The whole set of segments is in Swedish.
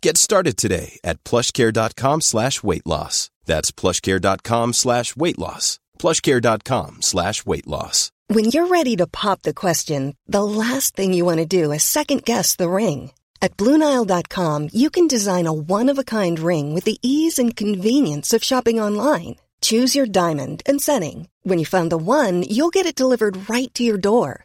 Get started today at plushcare.com slash weight loss. That's plushcare.com slash weight loss. plushcare.com slash weight loss. When you're ready to pop the question, the last thing you want to do is second guess the ring. At Bluenile.com, you can design a one-of-a-kind ring with the ease and convenience of shopping online. Choose your diamond and setting. When you find the one, you'll get it delivered right to your door.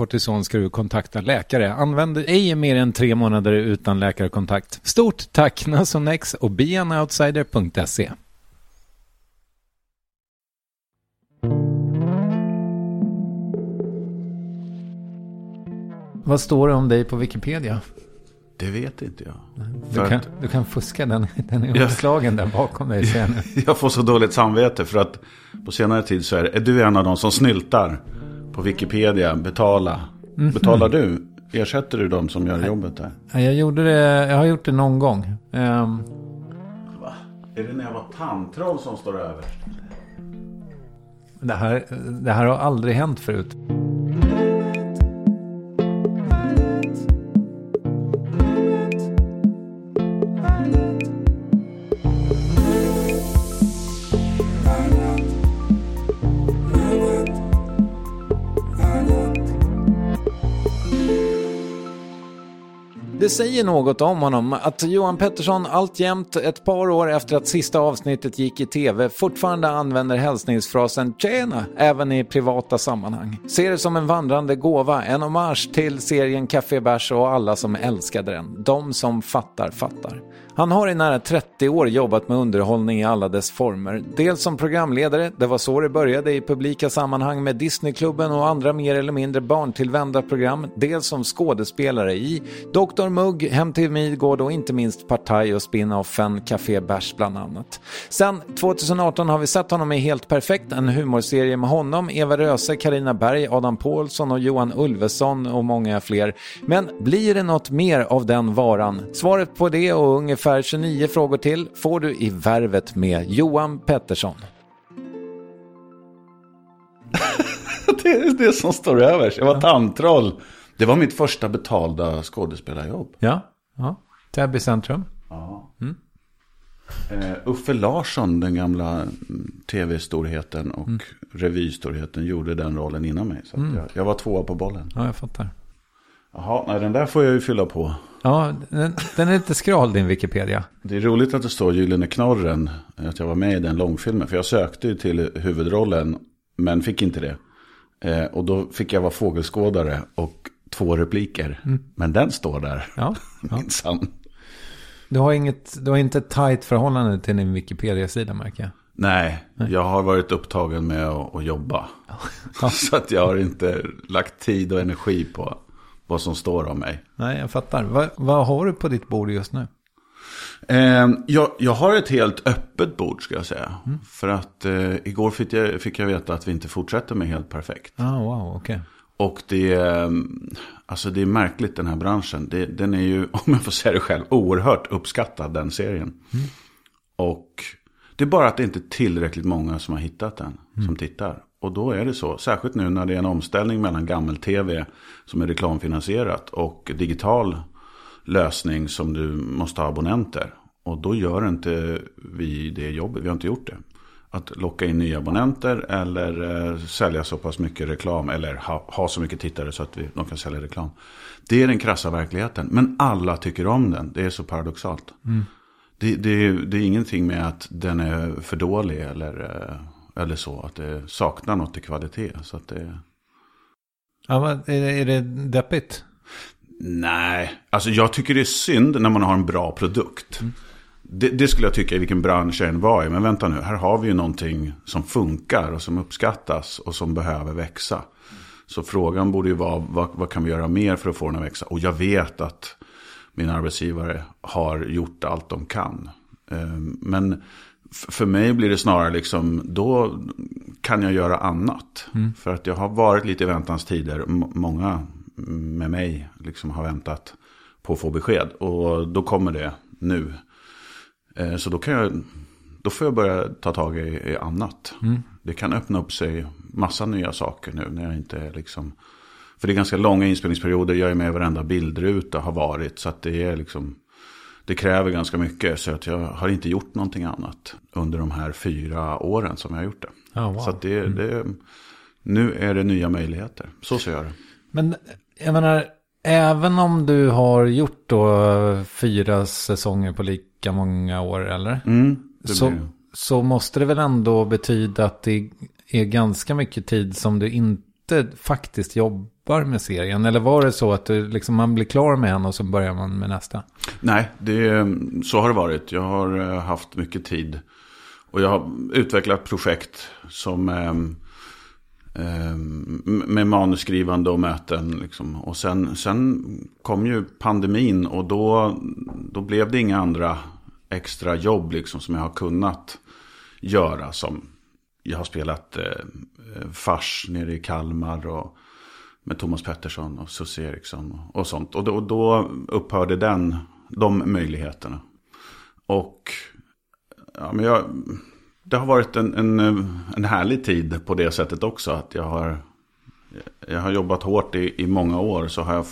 kortison ska du kontakta läkare. Använd ej mer än tre månader utan läkarkontakt. Stort tack Nasonex och beanoutsider.se. Vad står det om dig på Wikipedia? Det vet inte jag. Du kan, du kan fuska den, den är uppslagen där bakom dig sen. jag får så dåligt samvete för att på senare tid så är, är du en av de som snyltar på Wikipedia betala. Mm. Betalar du? Ersätter du de som gör jobbet där? Jag, gjorde det, jag har gjort det någon gång. Um... Va? Är det när jag var tandtroll som står över? Det här, det här har aldrig hänt förut. Det säger något om honom att Johan Pettersson alltjämt, ett par år efter att sista avsnittet gick i tv, fortfarande använder hälsningsfrasen “tjena” även i privata sammanhang. Ser det som en vandrande gåva, en hommage till serien Café Bärs och alla som älskade den. De som fattar, fattar. Han har i nära 30 år jobbat med underhållning i alla dess former. Dels som programledare, det var så det började i publika sammanhang med Disneyklubben och andra mer eller mindre barntillvända program. Dels som skådespelare i Dr Mugg, Hem till Midgård och inte minst Partaj och spin-offen Café Bärs bland annat. Sen 2018 har vi sett honom i Helt Perfekt, en humorserie med honom, Eva Röse, Karina Berg, Adam Pålsson och Johan Ulveson och många fler. Men blir det något mer av den varan? Svaret på det och ungefär ungefär 29 frågor till får du i Värvet med Johan Pettersson. det är det som står överst. Jag var tandtroll. Det var mitt första betalda skådespelarjobb. Ja, ja. Täby centrum. Ja. Mm. Uh, Uffe Larsson, den gamla tv-storheten och mm. revystorheten, gjorde den rollen innan mig. Så mm. jag, jag, var tvåa på bollen. Ja, jag fattar. Jaha, nej den där får jag ju fylla på. Ja, den, den, är lite skral din Wikipedia. Det är roligt att det står Gyllene Knorren, att jag var med i den långfilmen. För jag sökte ju till huvudrollen, men fick inte det. Eh, och då fick jag vara fågelskådare och två repliker. Mm. Men den står där, ja, ja. minsann. Du har, inget, du har inte ett tajt förhållande till din Wikipedia-sida märker jag. Nej, Nej, jag har varit upptagen med att, att jobba. Ja. Så att jag har inte lagt tid och energi på vad som står om mig. Nej, jag fattar. Va, vad har du på ditt bord just nu? Eh, jag, jag, har ett helt öppet bord ska jag säga. Mm. För att eh, igår fick jag, fick jag veta att vi inte fortsätter med Helt Perfekt. Ah, wow, okay. Och det är, alltså det är märkligt den här branschen. Det, den är ju, om jag får säga det själv, oerhört uppskattad den serien. Mm. Och det är bara att det inte är tillräckligt många som har hittat den, mm. som tittar. Och då är det så, särskilt nu när det är en omställning mellan gammel-tv som är reklamfinansierat och digital lösning som du måste ha abonnenter. Och då gör inte vi det jobbet, vi har inte gjort det. Att locka in nya abonnenter eller eh, sälja så pass mycket reklam eller ha, ha så mycket tittare så att vi, de kan sälja reklam. Det är den krassa verkligheten. Men alla tycker om den, det är så paradoxalt. Mm. Det, det, det, är ingenting med att den är för dålig eller eh, eller så, att det saknar något i kvalitet. Så att det... Ja, men är, det deppigt? Nej, alltså jag tycker det är synd när man har en bra produkt. Mm. Det, det, skulle jag tycka i vilken bransch jag än var i. Men vänta nu, här har vi ju någonting som funkar och som uppskattas och som behöver växa. Så frågan borde ju vara, vad, vad, kan vi göra mer för att få den att växa? Och jag vet att min arbetsgivare har gjort allt de kan. Ehm, men för mig blir det snarare liksom, då kan jag göra annat. Mm. För att jag har varit lite i väntans tider. Många med mig liksom har väntat på att få besked. Och då kommer det nu. Eh, så då kan jag, då får jag börja ta tag i, i annat. Mm. Det kan öppna upp sig massa nya saker nu när jag inte är liksom... För det är ganska långa inspelningsperioder, jag är med i varenda bildruta har varit. Så att det är liksom det kräver ganska mycket. Så att jag har inte gjort någonting annat under de här fyra åren som jag har gjort det. Oh, wow. Så det, mm. det, nu är det nya möjligheter. Så ser jag det. Men jag menar, även om du har gjort då fyra säsonger på lika många år, eller? Mm, så, så måste det väl ändå betyda att det är ganska mycket tid som du inte faktiskt jobbar med serien? Eller var det så att du, liksom, man blir klar med en och så börjar man med nästa? Nej, det, så har det varit. Jag har eh, haft mycket tid. Och jag har utvecklat projekt som eh, eh, med manusskrivande och möten. Liksom. Och sen, sen kom ju pandemin och då, då blev det inga andra extra jobb liksom, som jag har kunnat göra. Som jag har spelat eh, fars nere i Kalmar och med Thomas Pettersson och Susie Eriksson och sånt. Och då, då upphörde den, de möjligheterna. Och ja, men jag, det har varit en, en, en härlig tid på det sättet också. Att jag har, jag har jobbat hårt i, i många år. Så har jag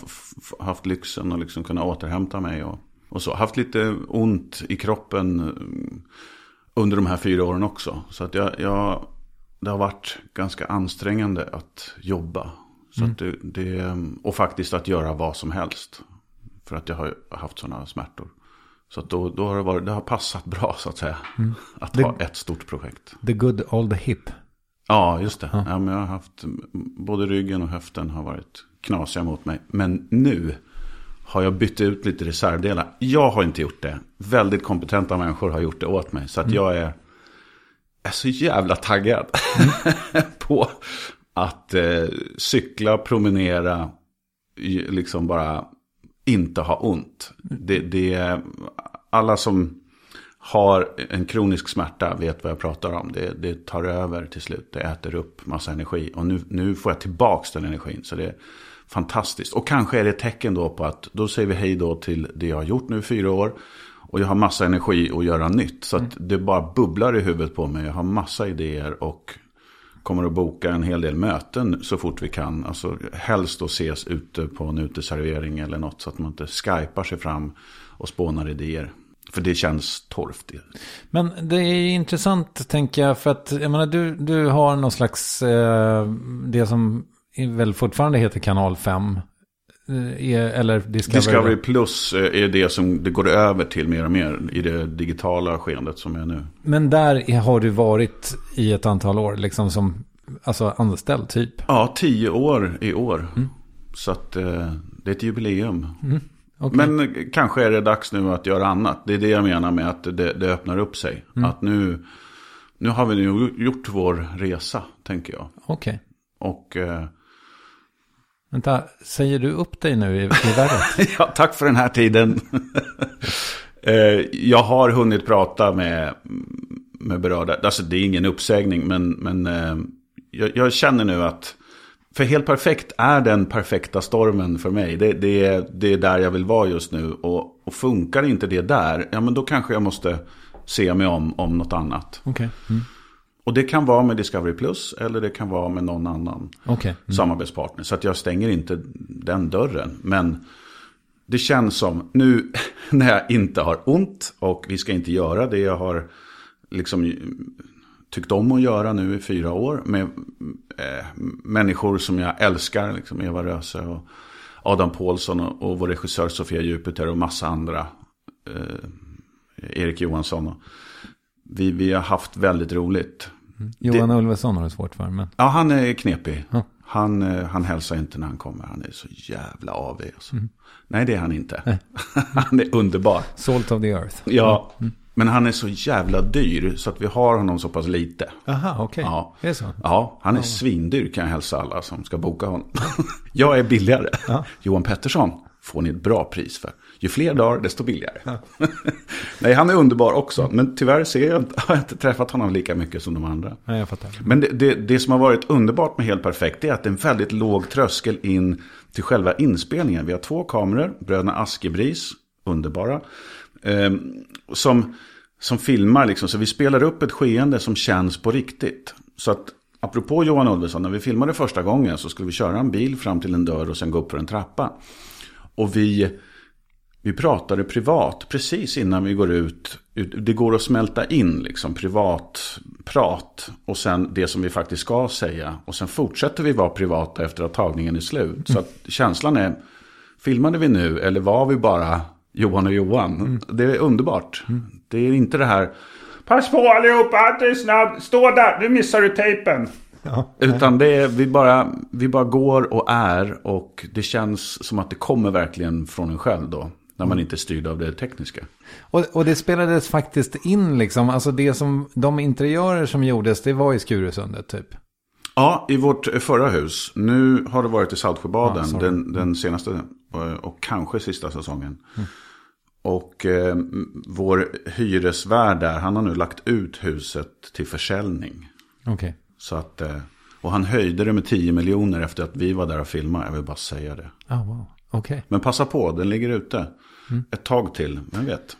haft lyxen att liksom kunna återhämta mig. Och, och så. Haft lite ont i kroppen under de här fyra åren också. Så att jag, jag, det har varit ganska ansträngande att jobba. Så mm. det, det, och faktiskt att göra vad som helst. För att jag har haft sådana smärtor. Så att då, då har det, varit, det har passat bra så att säga. Att Det- ha ett stort projekt. The good old hip. Ja, just det. Ja. men jag har haft, både ryggen och höften har varit knasiga mot mig. Men nu har jag bytt ut lite reservdelar. Jag har inte gjort det. Väldigt kompetenta människor har gjort det åt mig. Så att jag är, är så jävla taggad på att eh, cykla, promenera, liksom bara inte ha ont. Det, det är alla som har en kronisk smärta vet vad jag pratar om. Det, det tar över till slut. Det äter upp massa energi. Och nu, nu får jag tillbaka den energin. Så det är fantastiskt. Och kanske är det ett tecken då på att då säger vi hej då till det jag har gjort nu i fyra år. Och jag har massa energi att göra nytt. Så att det bara bubblar i huvudet på mig. Jag har massa idéer och kommer att boka en hel del möten så fort vi kan. Alltså helst att ses ute på en uteservering eller något. Så att man inte skypar sig fram och spånar idéer. För det känns torftigt. Men det är intressant, tänker jag, för att jag menar, du, du har någon slags, eh, det som väl fortfarande heter kanal 5. Eh, eller Discovery. Discovery Plus eh, är det som det går över till mer och mer i det digitala skeendet som är nu. Men där är- har du varit i ett antal år, liksom som alltså anställd typ. Ja, tio år i år. Så att eh, det är ett jubileum. Okej. Men eh, kanske är det dags nu att göra annat. Det är det jag menar med att det, det öppnar upp sig. Att nu, nu har vi nu gjort vår resa, tänker jag. Okej. Och eh, Vänta, säger du upp dig nu i, i värdet? ja, tack för den här tiden. eh, jag har hunnit prata med, med berörda. Alltså det är ingen uppsägning, men, men eh, jag, jag känner nu att för helt perfekt är den perfekta stormen för mig. Det, det, är, det är där jag vill vara just nu. Och, och funkar inte det där, ja men då kanske jag måste se mig om, om något annat. Okej. Mm. Och det kan vara med Discovery Plus eller det kan vara med någon annan Okej. Mm. samarbetspartner. Så att jag stänger inte den dörren. Men det känns som nu när jag inte har ont och vi ska inte göra det jag har liksom tyckt om att göra nu i fyra år. Med eh, människor som jag älskar, liksom Eva Röse och Adam Pålsson och, och vår regissör Sofia Jupiter och massa andra. Eh, Erik Johansson. Och, vi, vi har haft väldigt roligt. Johan Ulveson har det svårt för, men Ja, han är knepig. Ja. Han, eh, han hälsar inte när han kommer. Han är så jävla avig. Alltså. Mm. Nej, det är han inte. han är underbar. Salt of the Earth. Ja, Mm. men han är så jävla dyr så att vi har honom så pass lite. Aha, okej. Ja. Är det så? Ja, han är svindyr kan jag hälsa alla som ska boka honom. jag är billigare. Johan Pettersson får ni ett bra pris för. Ju fler dagar, desto billigare. Nej, han är underbar också. Men tyvärr ser jag, har jag inte träffat honom lika mycket som de andra. Nej, jag fattar. Men det, det, det som har varit underbart med Helt Perfekt är att det är en väldigt låg tröskel in till själva inspelningen. Vi har två kameror, bröderna Askebris, underbara, eh, som, som filmar liksom. Så vi spelar upp ett skeende som känns på riktigt. Så att apropå Johan Ulveson, när vi filmade första gången så skulle vi köra en bil fram till en dörr och sen gå upp för en trappa. Och vi, vi pratade privat precis innan vi går ut. Det går att smälta in liksom privat prat och sen det som vi faktiskt ska säga. Och sen fortsätter vi vara privata efter att tagningen är slut. Så att känslan är, filmade vi nu eller var vi bara Johan och Johan? Det är underbart. Det är inte det här, pass på allihopa, det är snabb, stå där, nu missar du tejpen. Utan det är, vi bara, vi bara går och är och det känns som att det kommer verkligen från en själv då. När man inte är styrd av det tekniska. Och, och det spelades faktiskt in liksom, alltså det som, de interiörer som gjordes, det var i Skurusundet typ. Ja, i vårt förra hus. Nu har det varit i Saltsjöbaden. sorry. den, den senaste eh, och kanske sista säsongen. Och eh, vår hyresvärd där, han har nu lagt ut huset till försäljning. Okej. Så att, eh, och han höjde det med 10 miljoner efter att vi var där och filmade. Jag vill bara säga det. Ah, wow. Okej. Men passa på, den ligger ute. Mm. Ett tag till, vem vet.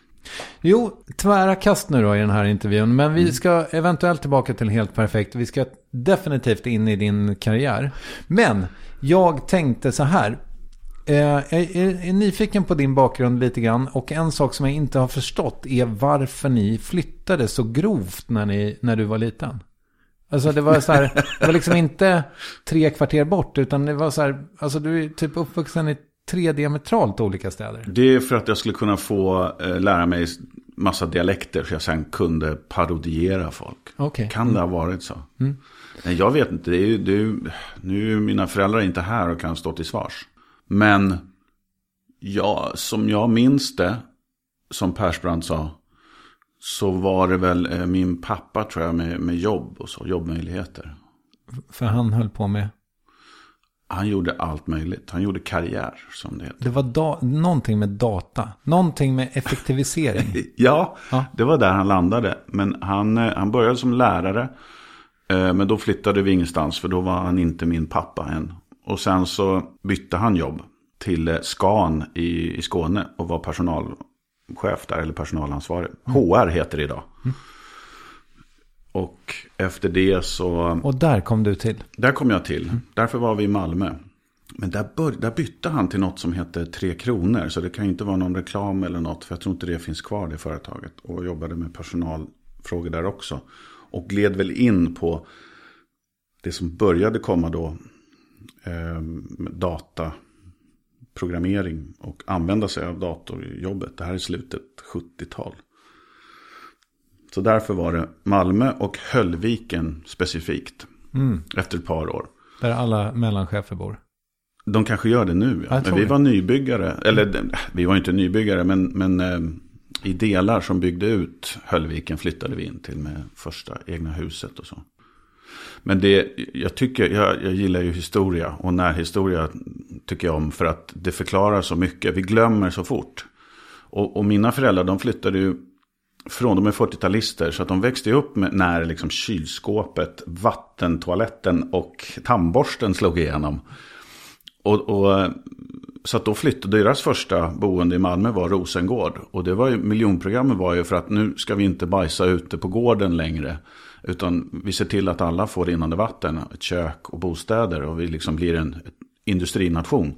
Jo, tvära kast nu då i den här intervjun. Men vi ska eventuellt tillbaka till Helt Perfekt. Vi ska definitivt in i din karriär. Men jag tänkte så här. Eh, Jag är nyfiken på din bakgrund lite grann. Och en sak som jag inte har förstått är varför ni flyttade så grovt när, ni, när du var liten. Alltså det var så här, det var liksom inte tre kvarter bort. Utan det var så här, alltså du är typ uppvuxen i tre diametralt olika städer? Det är för att jag skulle kunna få eh, lära mig massa dialekter så jag sen kunde parodiera folk. Okej. Kan det ha varit så? Nej, jag vet inte. Det är, det är, nu är mina föräldrar inte här och kan stå till svars. Men ja, som jag minns det, som Persbrandt sa, så var det väl eh, min pappa tror jag med, med jobb och så, jobbmöjligheter. För han höll på med... Han gjorde allt möjligt. Han gjorde karriär som det heter. Det var da- någonting med data. Någonting med effektivisering. Ja, Ja. det var där han landade. Men han, eh, han började som lärare. eh, Men då flyttade vi ingenstans för då var han inte min pappa än. Och sen så bytte han jobb till eh, Scan i, i Skåne och var personalchef där, eller personalansvarig. HR heter det idag. Och efter det så... Och där kom du till. Där kom jag till. Därför var vi i Malmö. Men där, bör, där bytte han till något som heter Tre Kronor. Så det kan ju inte vara någon reklam eller något. För jag tror inte det finns kvar det företaget. Och jobbade med personalfrågor där också. Och gled väl in på det som började komma då. Eh, med data, programmering och använda sig av dator i jobbet. Det här är slutet 70-tal. Så därför var det Malmö och Höllviken specifikt. Efter ett par år. Där alla mellanchefer bor. De kanske gör det nu, ja. men vi var nybyggare. Eller vi var inte nybyggare, men, men eh, i delar som byggde ut Höllviken flyttade vi in till med första egna huset och så. Men det, jag tycker, jag, jag gillar ju historia och närhistoria tycker jag om för att det förklarar så mycket. Vi glömmer så fort. Och, och mina föräldrar, de flyttade ju från, de är 40-talister, så att de växte upp med, när liksom kylskåpet, vattentoaletten och tandborsten slog igenom. Och, och, så att då flyttade deras första boende i Malmö var Rosengård. Och det var ju, miljonprogrammet var ju för att nu ska vi inte bajsa ute på gården längre. Utan vi ser till att alla får rinnande vatten, ett kök och bostäder. Och vi liksom blir en industrination.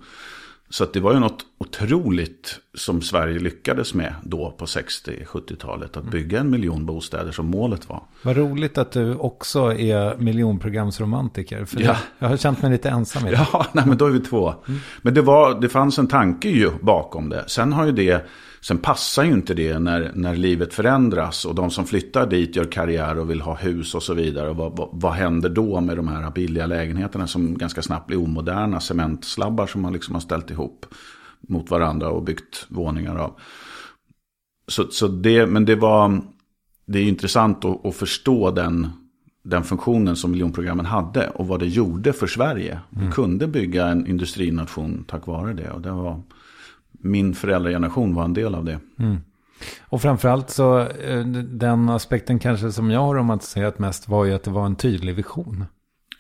Så att det var ju något otroligt som Sverige lyckades med då på 60-70-talet. Att bygga en miljon bostäder som målet var. Vad roligt att du också är miljonprogramsromantiker. För Ja. jag har känt mig lite ensam i det. Ja, nej, men då är vi två. Men det, var, det fanns en tanke ju bakom det. Sen har ju det, sen passar ju inte det när, när livet förändras. Och de som flyttar dit gör karriär och vill ha hus och så vidare. Och vad, vad, vad händer då med de här billiga lägenheterna som ganska snabbt blir omoderna cementslabbar som man liksom har ställt ihop mot varandra och byggt våningar av. Så, så det, men det var, det är intressant att, att förstå den, den funktionen som miljonprogrammen hade och vad det gjorde för Sverige. Vi kunde bygga en industrination tack vare det. Och det var, min föräldrageneration var en del av det. Och framförallt så, eh, den aspekten kanske som jag har romantiserat mest var ju att det var en tydlig vision.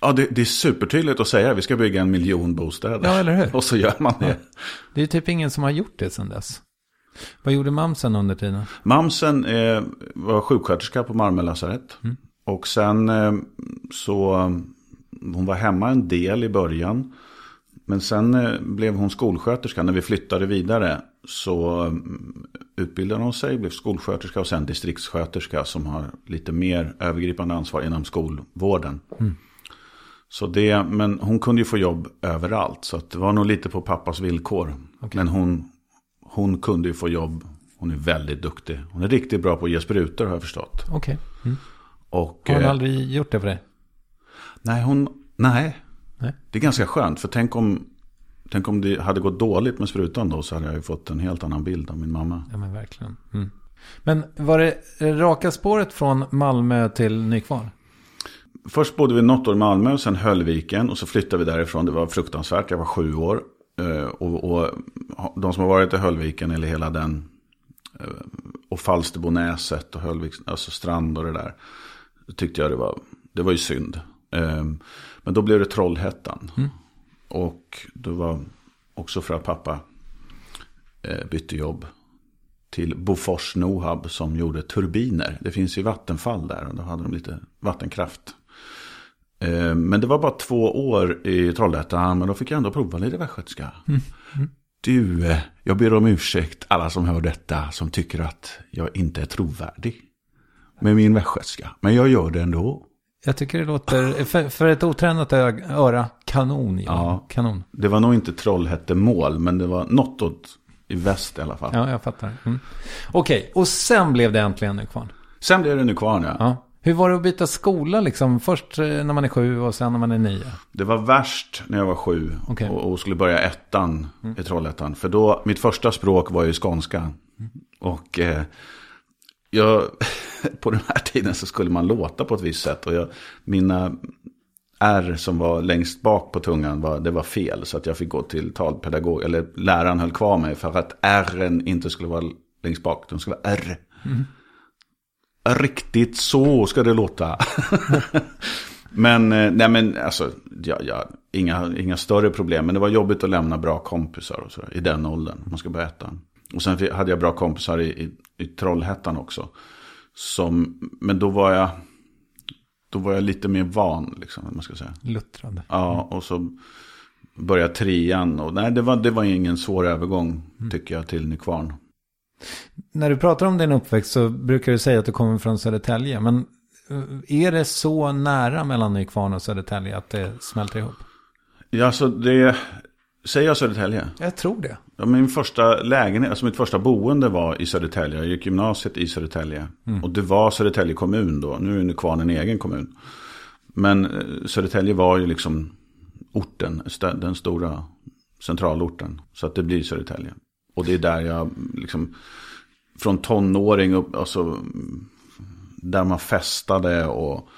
Ja, det, det är supertydligt att säga vi ska bygga en miljon bostäder. Ja, eller hur? Och så gör man det. Det är ju typ ingen som har gjort det sedan dess. Vad gjorde mamsen under tiden? Mamsen eh, var sjuksköterska på Malmö lasarett. Och sen eh, så, hon var hemma en del i början. Men sen eh, blev hon skolsköterska. När vi flyttade vidare så eh, utbildade hon sig, blev skolsköterska och sen distriktssköterska som har lite mer övergripande ansvar inom skolvården. Så det, men hon kunde ju få jobb överallt. Så det var nog lite på pappas villkor. Men hon, hon kunde ju få jobb. Hon är väldigt duktig. Hon är riktigt bra på att ge sprutor har jag förstått. Okej. Och, Har hon eh, aldrig gjort det för dig? Nej, hon, nej. Nej. Det är ganska skönt. För tänk om, tänk om det hade gått dåligt med sprutan då. Så hade jag ju fått en helt annan bild av min mamma. Ja men verkligen. Mm. Men var det raka spåret från Malmö till Nykvarn? Först bodde vi något år i Malmö och sen Höllviken. Och så flyttade vi därifrån. Det var fruktansvärt. Jag var sju år. Eh, Och, och de som har varit i Höllviken eller hela den. eh, Och Falsterbonäset och Höllvik, alltså strand och det där. Tyckte jag det var, det var ju synd. Men då blev det Trollhättan. Och det var också för att pappa eh, bytte jobb till Bofors Nohab som gjorde turbiner. Det finns ju vattenfall där och då hade de lite vattenkraft. Eh, Men det var bara två år i Trollhättan, men då fick jag ändå prova lite västgötska. Du, eh, jag ber om ursäkt alla som hör detta som tycker att jag inte är trovärdig med min västgötska. Men jag gör det ändå. Jag tycker det låter, för, för ett otränat öra, Kanon, ja. Ja. Kanon. Det var nog inte Trollhättemål, men det var något åt i väst i alla fall. Ja, jag fattar. Mm. Okej, och sen blev det äntligen Nykvarn. Sen blev det Nykvarn, ja. Ja. Hur var det att byta skola liksom? Först eh, när man är sju och sen när man är nio? Det var värst när jag var sju Okej. och, och skulle börja ettan i Trollhättan. För då, mitt första språk var ju skånska. Och eh, jag, på den här tiden så skulle man låta på ett visst sätt. Och jag, mina R som var längst bak på tungan, var, det var fel. Så att jag fick gå till talpedagog, eller läraren höll kvar mig för att R inte skulle vara längst bak, de skulle vara R. Riktigt så ska det låta. men, eh, nej men alltså, ja, ja, inga, inga större problem. Men det var jobbigt att lämna bra kompisar och så, i den åldern. Man ska börja ettan. Och sen hade jag bra kompisar i, i, i Trollhättan också. Som, men då var jag, då var jag lite mer van, liksom, man ska säga. Luttrad. Ja, och så började trean. Och nej, det var, det var ingen svår övergång, tycker jag, till Nykvarn. När du pratar om din uppväxt så brukar du säga att du kommer från Södertälje. Men eh, är det så nära mellan Nykvarn och Södertälje att det smälter ihop? Ja, alltså det... Säger jag Södertälje? Jag tror det. Ja, min första lägenhet, alltså mitt första boende var i Södertälje. Jag gick gymnasiet i Södertälje. Och det var Södertälje kommun då. Nu är Nykvarn en egen kommun. Men eh, Södertälje var ju liksom orten, den stora centralorten. Så att det blir Södertälje. Och det är där jag liksom, från tonåring upp, alltså, där man festade och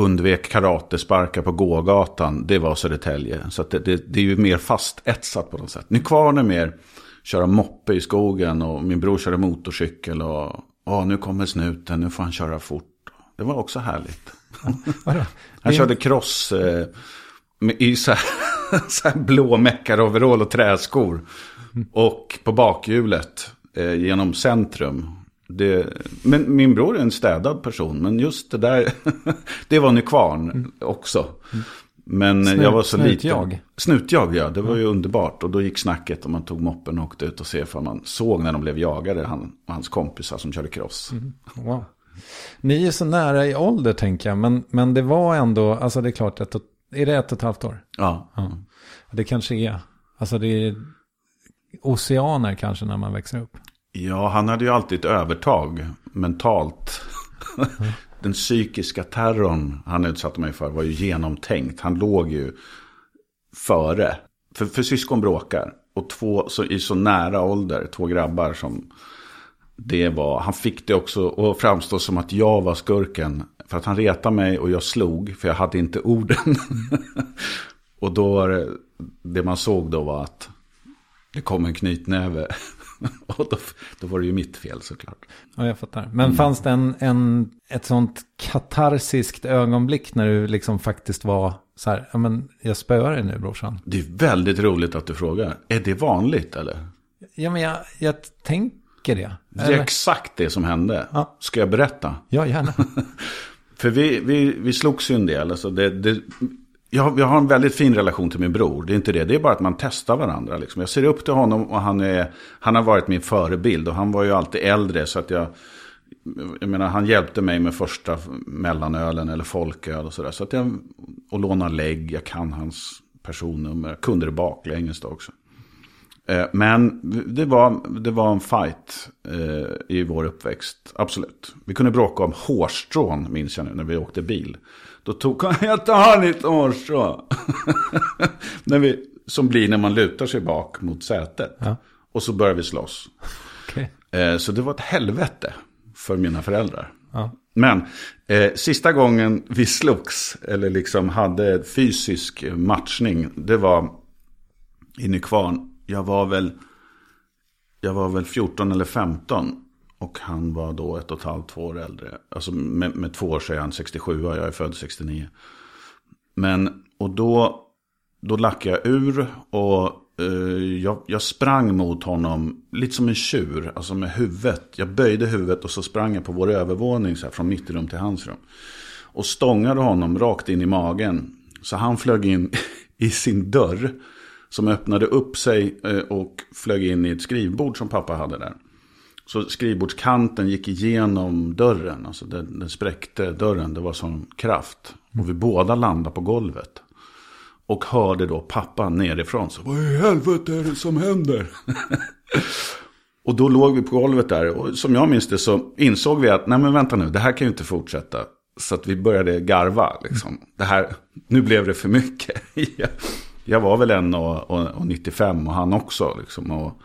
undvek karatesparkar på gågatan, det var Södertälje. Så det, det, det är ju mer fastetsat på något sätt. Nykvarn är mer köra moppe i skogen och min bror körde motorcykel och åh, nu kommer snuten, nu får han köra fort. Det var också härligt. Han körde cross eh, med, i så här, så här blå meckaroverall och träskor. Och på bakhjulet eh, genom centrum. Det, men min bror är en städad person, men just det där, det var Nykvarn också. Men Snut- jag var så snutjag. liten. Snutjag, ja. Det var ju underbart. Och då gick snacket och man tog moppen och åkte ut och se för man såg när de blev jagade, han och hans kompisar som körde cross. Wow. Ni är så nära i ålder tänker jag. Men, men det var ändå, alltså det är klart, ett, och- är det ett och ett halvt år? Ja. Ja. Det kanske är, alltså det är oceaner kanske när man växer upp. Ja, han hade ju alltid ett övertag mentalt. Den psykiska terrorn han utsatte mig för var ju genomtänkt. Han låg ju före. För, för syskon bråkar. Och två så, i så nära ålder, två grabbar som det var. Han fick det också att framstå som att jag var skurken. För att han retade mig och jag slog, för jag hade inte orden. och då var det, det man såg då var att det kom en knytnäve. och då, då var det ju mitt fel såklart. Ja, jag fattar. Men fanns det en, en, ett sånt katarsiskt ögonblick när du liksom faktiskt var så här, ja men jag spöar dig nu brorsan. Det är väldigt roligt att du frågar. Är det vanligt eller? Ja men jag, jag tänker det. Det är Eller? exakt det som hände. Ja. Ska jag berätta? Ja, gärna. För vi, vi, vi slogs ju en del. Alltså det, det, jag, jag har en väldigt fin relation till min bror. Det är inte det. Det är bara att man testar varandra. Liksom. Jag ser upp till honom och han, är, han har varit min förebild. Och han var ju alltid äldre. Så att jag, jag menar, han hjälpte mig med första mellanölen eller folköl och sådär. Så att jag, och låna lägg. Jag kan hans personnummer. Jag kunde det baklänges då också. Eh, men det var, det var en fight eh, i vår uppväxt, absolut. Vi kunde bråka om hårstrån, minns jag nu, när vi åkte bil. Då tog han, jag tar ditt hårstrå. när vi, som blir när man lutar sig bak mot sätet. Ja. Och så började vi slåss. Okej. Eh, Så det var ett helvete för mina föräldrar. Ja. Men eh, sista gången vi slogs, eller liksom hade fysisk matchning, det var i Nykvarn. Jag var väl, jag var väl 14 eller 15. Och han var då ett och ett halvt, två år äldre. Alltså med, med två år så är han 67 och jag är född 69. Men, och då, då lackade jag ur och eh, jag, jag sprang mot honom lite som en tjur, alltså med huvudet. Jag böjde huvudet och så sprang jag på vår övervåning så här, från mitt rum till hans rum. Och stångade honom rakt in i magen. Så han flög in i sin dörr. Som öppnade upp sig eh, och flög in i ett skrivbord som pappa hade där. Så skrivbordskanten gick igenom dörren. Alltså den, den spräckte dörren. Det var sån kraft. Och vi båda landade på golvet. Och hörde då pappan nerifrån. Så, Vad i helvete är det som händer? och då låg vi på golvet där. Och som jag minns det så insåg vi att, nej men vänta nu, det här kan ju inte fortsätta. Så att vi började garva. Liksom. Det här, nu blev det för mycket. jag var väl en och, och, och 95 och han också. Liksom, och,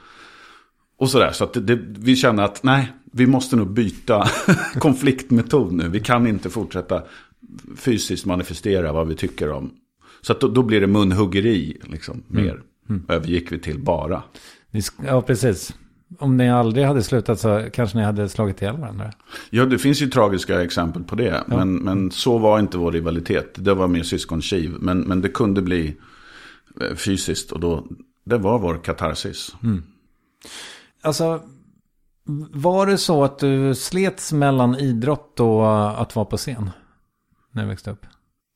och sådär. Så att det, det, vi kände att nej, vi måste nog byta konfliktmetod nu. Vi kan inte fortsätta fysiskt manifestera vad vi tycker om. Så att då, då blir det munhuggeri liksom, mm. mer. Mm. Övergick vi till bara. Ja, precis. Om ni aldrig hade slutat så kanske ni hade slagit ihjäl varandra. Ja, det finns ju tragiska exempel på det. Ja. Men, men så var inte vår rivalitet. Det var mer syskonkiv. Men, men det kunde bli eh, fysiskt. Och då, det var vår katarsis. Mm. Alltså, var det så att du slets mellan idrott och att vara på scen? När du växte upp?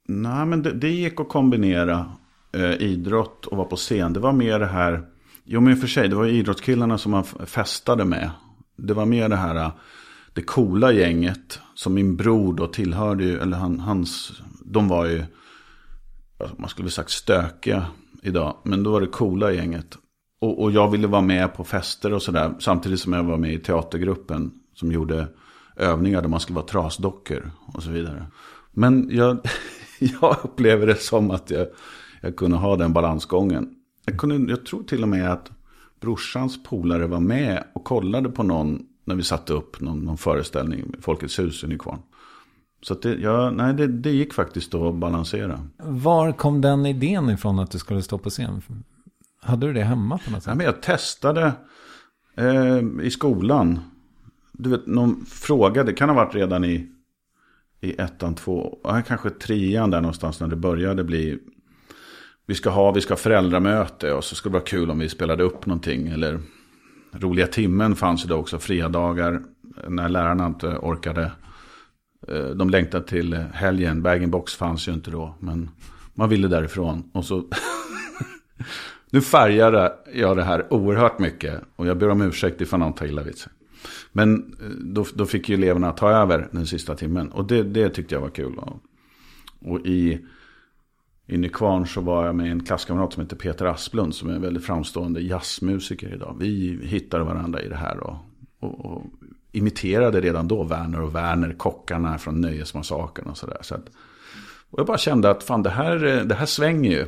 Nej, men det, det gick att kombinera eh, idrott och vara på scen. Det var mer det här, jo men för sig, det var idrottskillarna som man festade med. Det var mer det här, eh, det coola gänget som min bror då tillhörde ju, eller han, hans, de var ju, man skulle väl sagt stökiga idag, men då var det coola gänget. Och, och jag ville vara med på fester och sådär. Samtidigt som jag var med i teatergruppen. Som gjorde övningar där man skulle vara trasdockor och så vidare. Men jag, jag upplever det som att jag, jag kunde ha den balansgången. Jag, kunde, jag tror till och med att brorsans polare var med och kollade på någon när vi satte upp någon, någon föreställning, Folkets hus i Nykvarn. Så det, ja, nej, det, det gick faktiskt att balansera. Var kom den idén ifrån att du skulle stå på scen? Hade du det hemma på något sätt? Ja, men jag testade eh, i skolan. Du vet, någon frågade, det kan ha varit redan i, i ettan, två, kanske trean där någonstans när det började bli. Vi ska ha, vi ska ha föräldramöte och så skulle det vara kul om vi spelade upp någonting. Eller roliga timmen fanns ju då också, fria dagar. När lärarna inte orkade. Eh, de längtade till helgen, bag-in-box fanns ju inte då. Men man ville därifrån. Och så Nu färgade jag det här oerhört mycket. Och jag ber om ursäkt ifall någon tar illa vid sig. Men eh, då, då fick ju eleverna ta över den sista timmen. Och det, det tyckte jag var kul. Och, och i, i Nykvarn så var jag med en klasskamrat som heter Peter Asplund. Som är en väldigt framstående jazzmusiker idag. Vi hittade varandra i det här. Och, och, och imiterade redan då Werner och Werner, kockarna från Nöjesmassakern och sådär. Så och jag bara kände att fan det här, eh, det här svänger ju.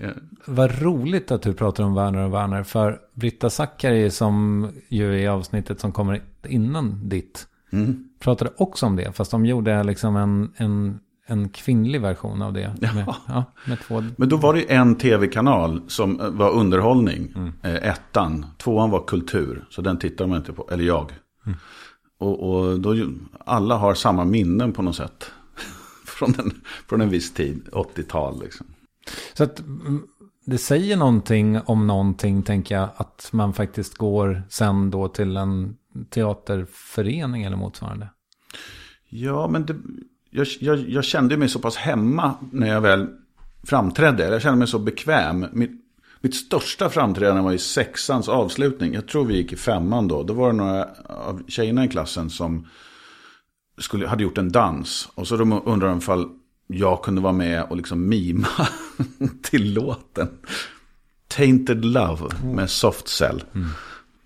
Yeah. Vad roligt att du pratar om Werner och Werner. För Britta Zackari som ju är avsnittet som kommer innan ditt. Mm. Pratade också om det. Fast de gjorde liksom en, en, en kvinnlig version av det. Med, ja. med två... Men då var det en tv-kanal som eh, var underhållning. Mm. Eh, ettan. Tvåan var kultur. Så den tittar man inte på. Eller jag. Mm. Och, och då, alla har samma minnen på något sätt. från, en, från en viss tid. 80-tal liksom. Så att mm, det säger någonting om någonting, tänker jag, att man faktiskt går sen då till en teaterförening eller motsvarande. Ja, men det, jag, jag, jag, kände mig så pass hemma när jag väl framträdde. Jag kände mig så bekväm. Mitt, mitt största framträdande var i sexans avslutning. Jag tror vi gick i femman då. Då var det några av tjejerna i klassen som skulle, hade gjort en dans. Och så undrade de ifall jag kunde vara med och liksom mima till låten. Tainted Love med Soft Cell. Mm.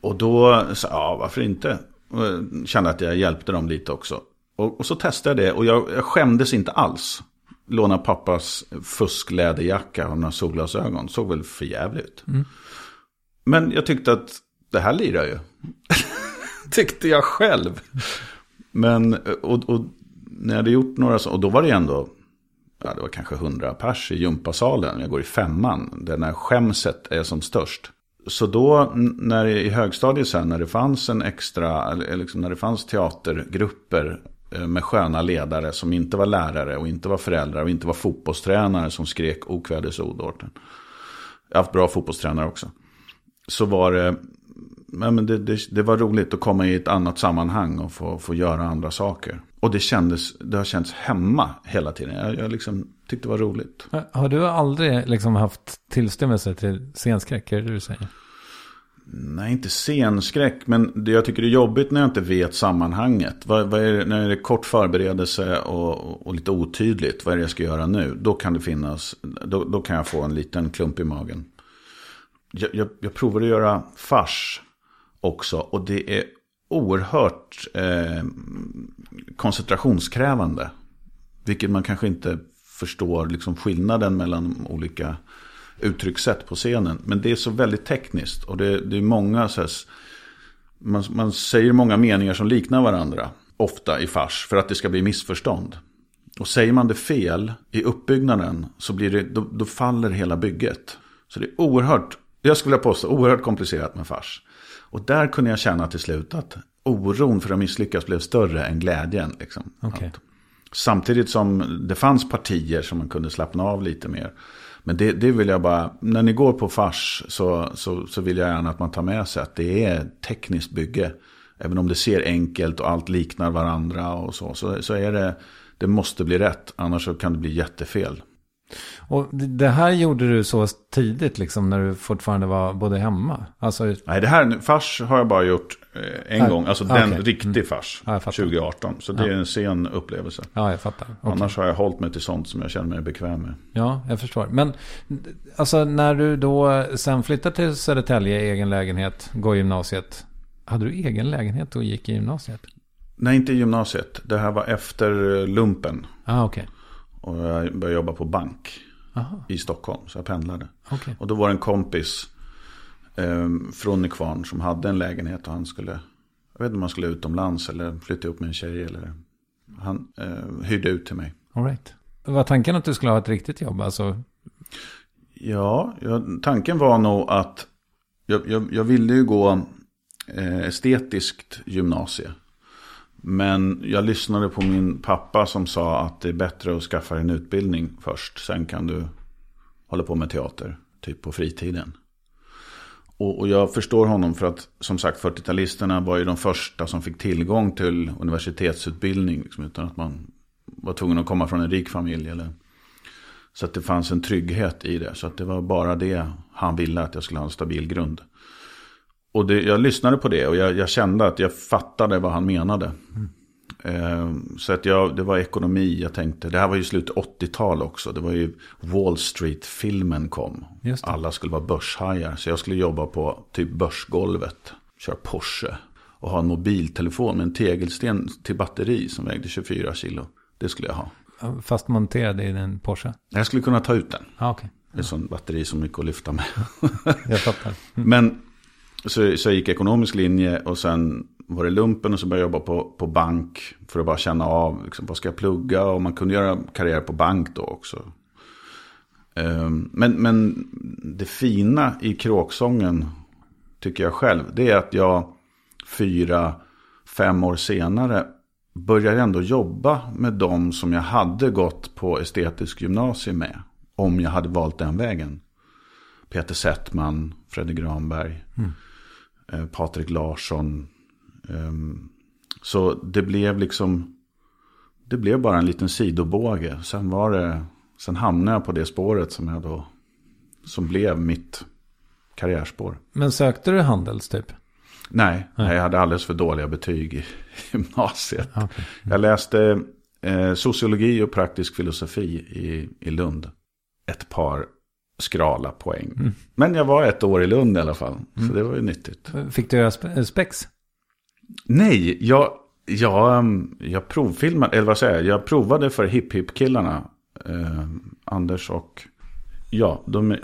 Och då sa ja varför inte? Och kände att jag hjälpte dem lite också. Och, och så testade jag det och jag, jag skämdes inte alls. Låna pappas fuskläderjacka och några solglasögon. Såg väl för jävligt. Mm. Men jag tyckte att det här lirar ju. tyckte jag själv. Men, och, och när jag hade gjort några så, och då var det ändå ja, det var kanske 100 pers i gympasalen. Jag går i femman, där när skämset är som störst. Så då när i högstadiet sen, när det fanns en extra, liksom när det fanns teatergrupper eh, med sköna ledare som inte var lärare och inte var föräldrar och inte var fotbollstränare som skrek okvädesord Jag har haft bra fotbollstränare också. Så var det, men det, det, det, var roligt att komma i ett annat sammanhang och få, få göra andra saker. Och det, kändes, det har känts hemma hela tiden. Jag, jag liksom tyckte det var roligt. Har du aldrig liksom haft tillstymmelse till scenskräck? Är det det du säger? Nej, inte scenskräck. Men det jag tycker är jobbigt när jag inte vet sammanhanget. Vad, vad är det, när det är kort förberedelse och, och, lite otydligt. Vad är det jag ska göra nu? Då kan det finnas. Då, då kan jag få en liten klump i magen. Jag, jag, jag provade att göra fars också. Och det är oerhört eh, koncentrationskrävande. Vilket man kanske inte förstår liksom skillnaden mellan olika uttryckssätt på scenen. Men det är så väldigt tekniskt och det, det är många, så här, man, man säger många meningar som liknar varandra. Ofta i fars för att det ska bli missförstånd. Och säger man det fel i uppbyggnaden så blir det, då, då faller hela bygget. Så det är oerhört, jag skulle vilja påstå, oerhört komplicerat med fars. Och där kunde jag känna till slut att oron för att misslyckas blev större än glädjen. Liksom. Okay. Att, samtidigt som det fanns partier som man kunde slappna av lite mer. Men det, det vill jag bara, när ni går på fars så, så, så vill jag gärna att man tar med sig att det är tekniskt bygge. Även om det ser enkelt och allt liknar varandra och så, så, så är det, det måste bli rätt. Annars så kan det bli jättefel. Och det här gjorde du så tidigt liksom när du fortfarande var både hemma? Alltså... Nej, det här, fars har jag bara gjort eh, en äh, gång. Alltså okay. den riktig mm. fars. Ja, 2018. Så det ja. är en sen upplevelse. Ja, jag fattar. Okay. Annars har jag hållit mig till sånt som jag känner mig bekväm med. Ja, jag förstår. Men alltså när du då sen flyttade till Södertälje, egen lägenhet, går gymnasiet. Hade du egen lägenhet och gick i gymnasiet? Nej, inte i gymnasiet. Det här var efter lumpen. Ah. Okay. Och jag började jobba på bank Aha. i Stockholm. Så jag pendlade. Okay. Och då var det en kompis eh, från Nykvarn som hade en lägenhet. Och han skulle, jag vet inte om han skulle utomlands eller flytta upp med en tjej. Eller, han eh, hyrde ut till mig. All right. Var tanken att du skulle ha ett riktigt jobb? Alltså... Ja, ja tanken var nog att jag, jag, jag ville ju gå eh, estetiskt gymnasie. Men jag lyssnade på min pappa som sa att det är bättre att skaffa dig en utbildning först. Sen kan du hålla på med teater, typ på fritiden. Och, och jag förstår honom för att som sagt 40-talisterna var ju de första som fick tillgång till universitetsutbildning. Liksom, utan att man var tvungen att komma från en rik familj. Eller, så att det fanns en trygghet i det. Så att det var bara det han ville att jag skulle ha en stabil grund. Och det, jag lyssnade på det och jag, jag, kände att jag fattade vad han menade. Mm. Eh, så att jag, det var ekonomi, jag tänkte, det här var ju slutet 80-tal också. Det var ju Wall Street-filmen kom. Alla skulle vara börshajar. Så jag skulle jobba på typ börsgolvet, köra Porsche. Och ha en mobiltelefon med en tegelsten till batteri som vägde 24 kilo. Det skulle jag ha. Fast monterad i en Porsche? Jag skulle kunna ta ut den. Ah, okay. Det är sån batteri som gick att lyfta med. jag fattar. Mm. Men så, så jag gick ekonomisk linje och sen var det lumpen och så började jag jobba på, på bank. För att bara känna av, liksom, vad ska jag plugga? Och man kunde göra karriär på bank då också. Um, men, men det fina i kråksången, tycker jag själv, det är att jag fyra, fem år senare börjar ändå jobba med de som jag hade gått på estetisk gymnasium med. Om jag hade valt den vägen. Peter Settman, Fredrik Granberg. Mm. Eh, Patrik Larsson. Ehm, så det blev liksom, det blev bara en liten sidobåge. Sen var det, sen hamnade jag på det spåret som jag då, som blev mitt karriärspår. Men sökte du Handels typ? Nej, Nej. jag hade alldeles för dåliga betyg i gymnasiet. Okay. Mm. Jag läste eh, sociologi och praktisk filosofi i, i Lund. Ett par skrala poäng. Mm. Men jag var ett år i Lund i alla fall. Mm. Så det var ju nyttigt. Fick du göra spex? Nej, jag, jag, um, jag provfilmade, eller vad säger jag, jag provade för Hip Hip killarna. Eh, Anders och, ja, de,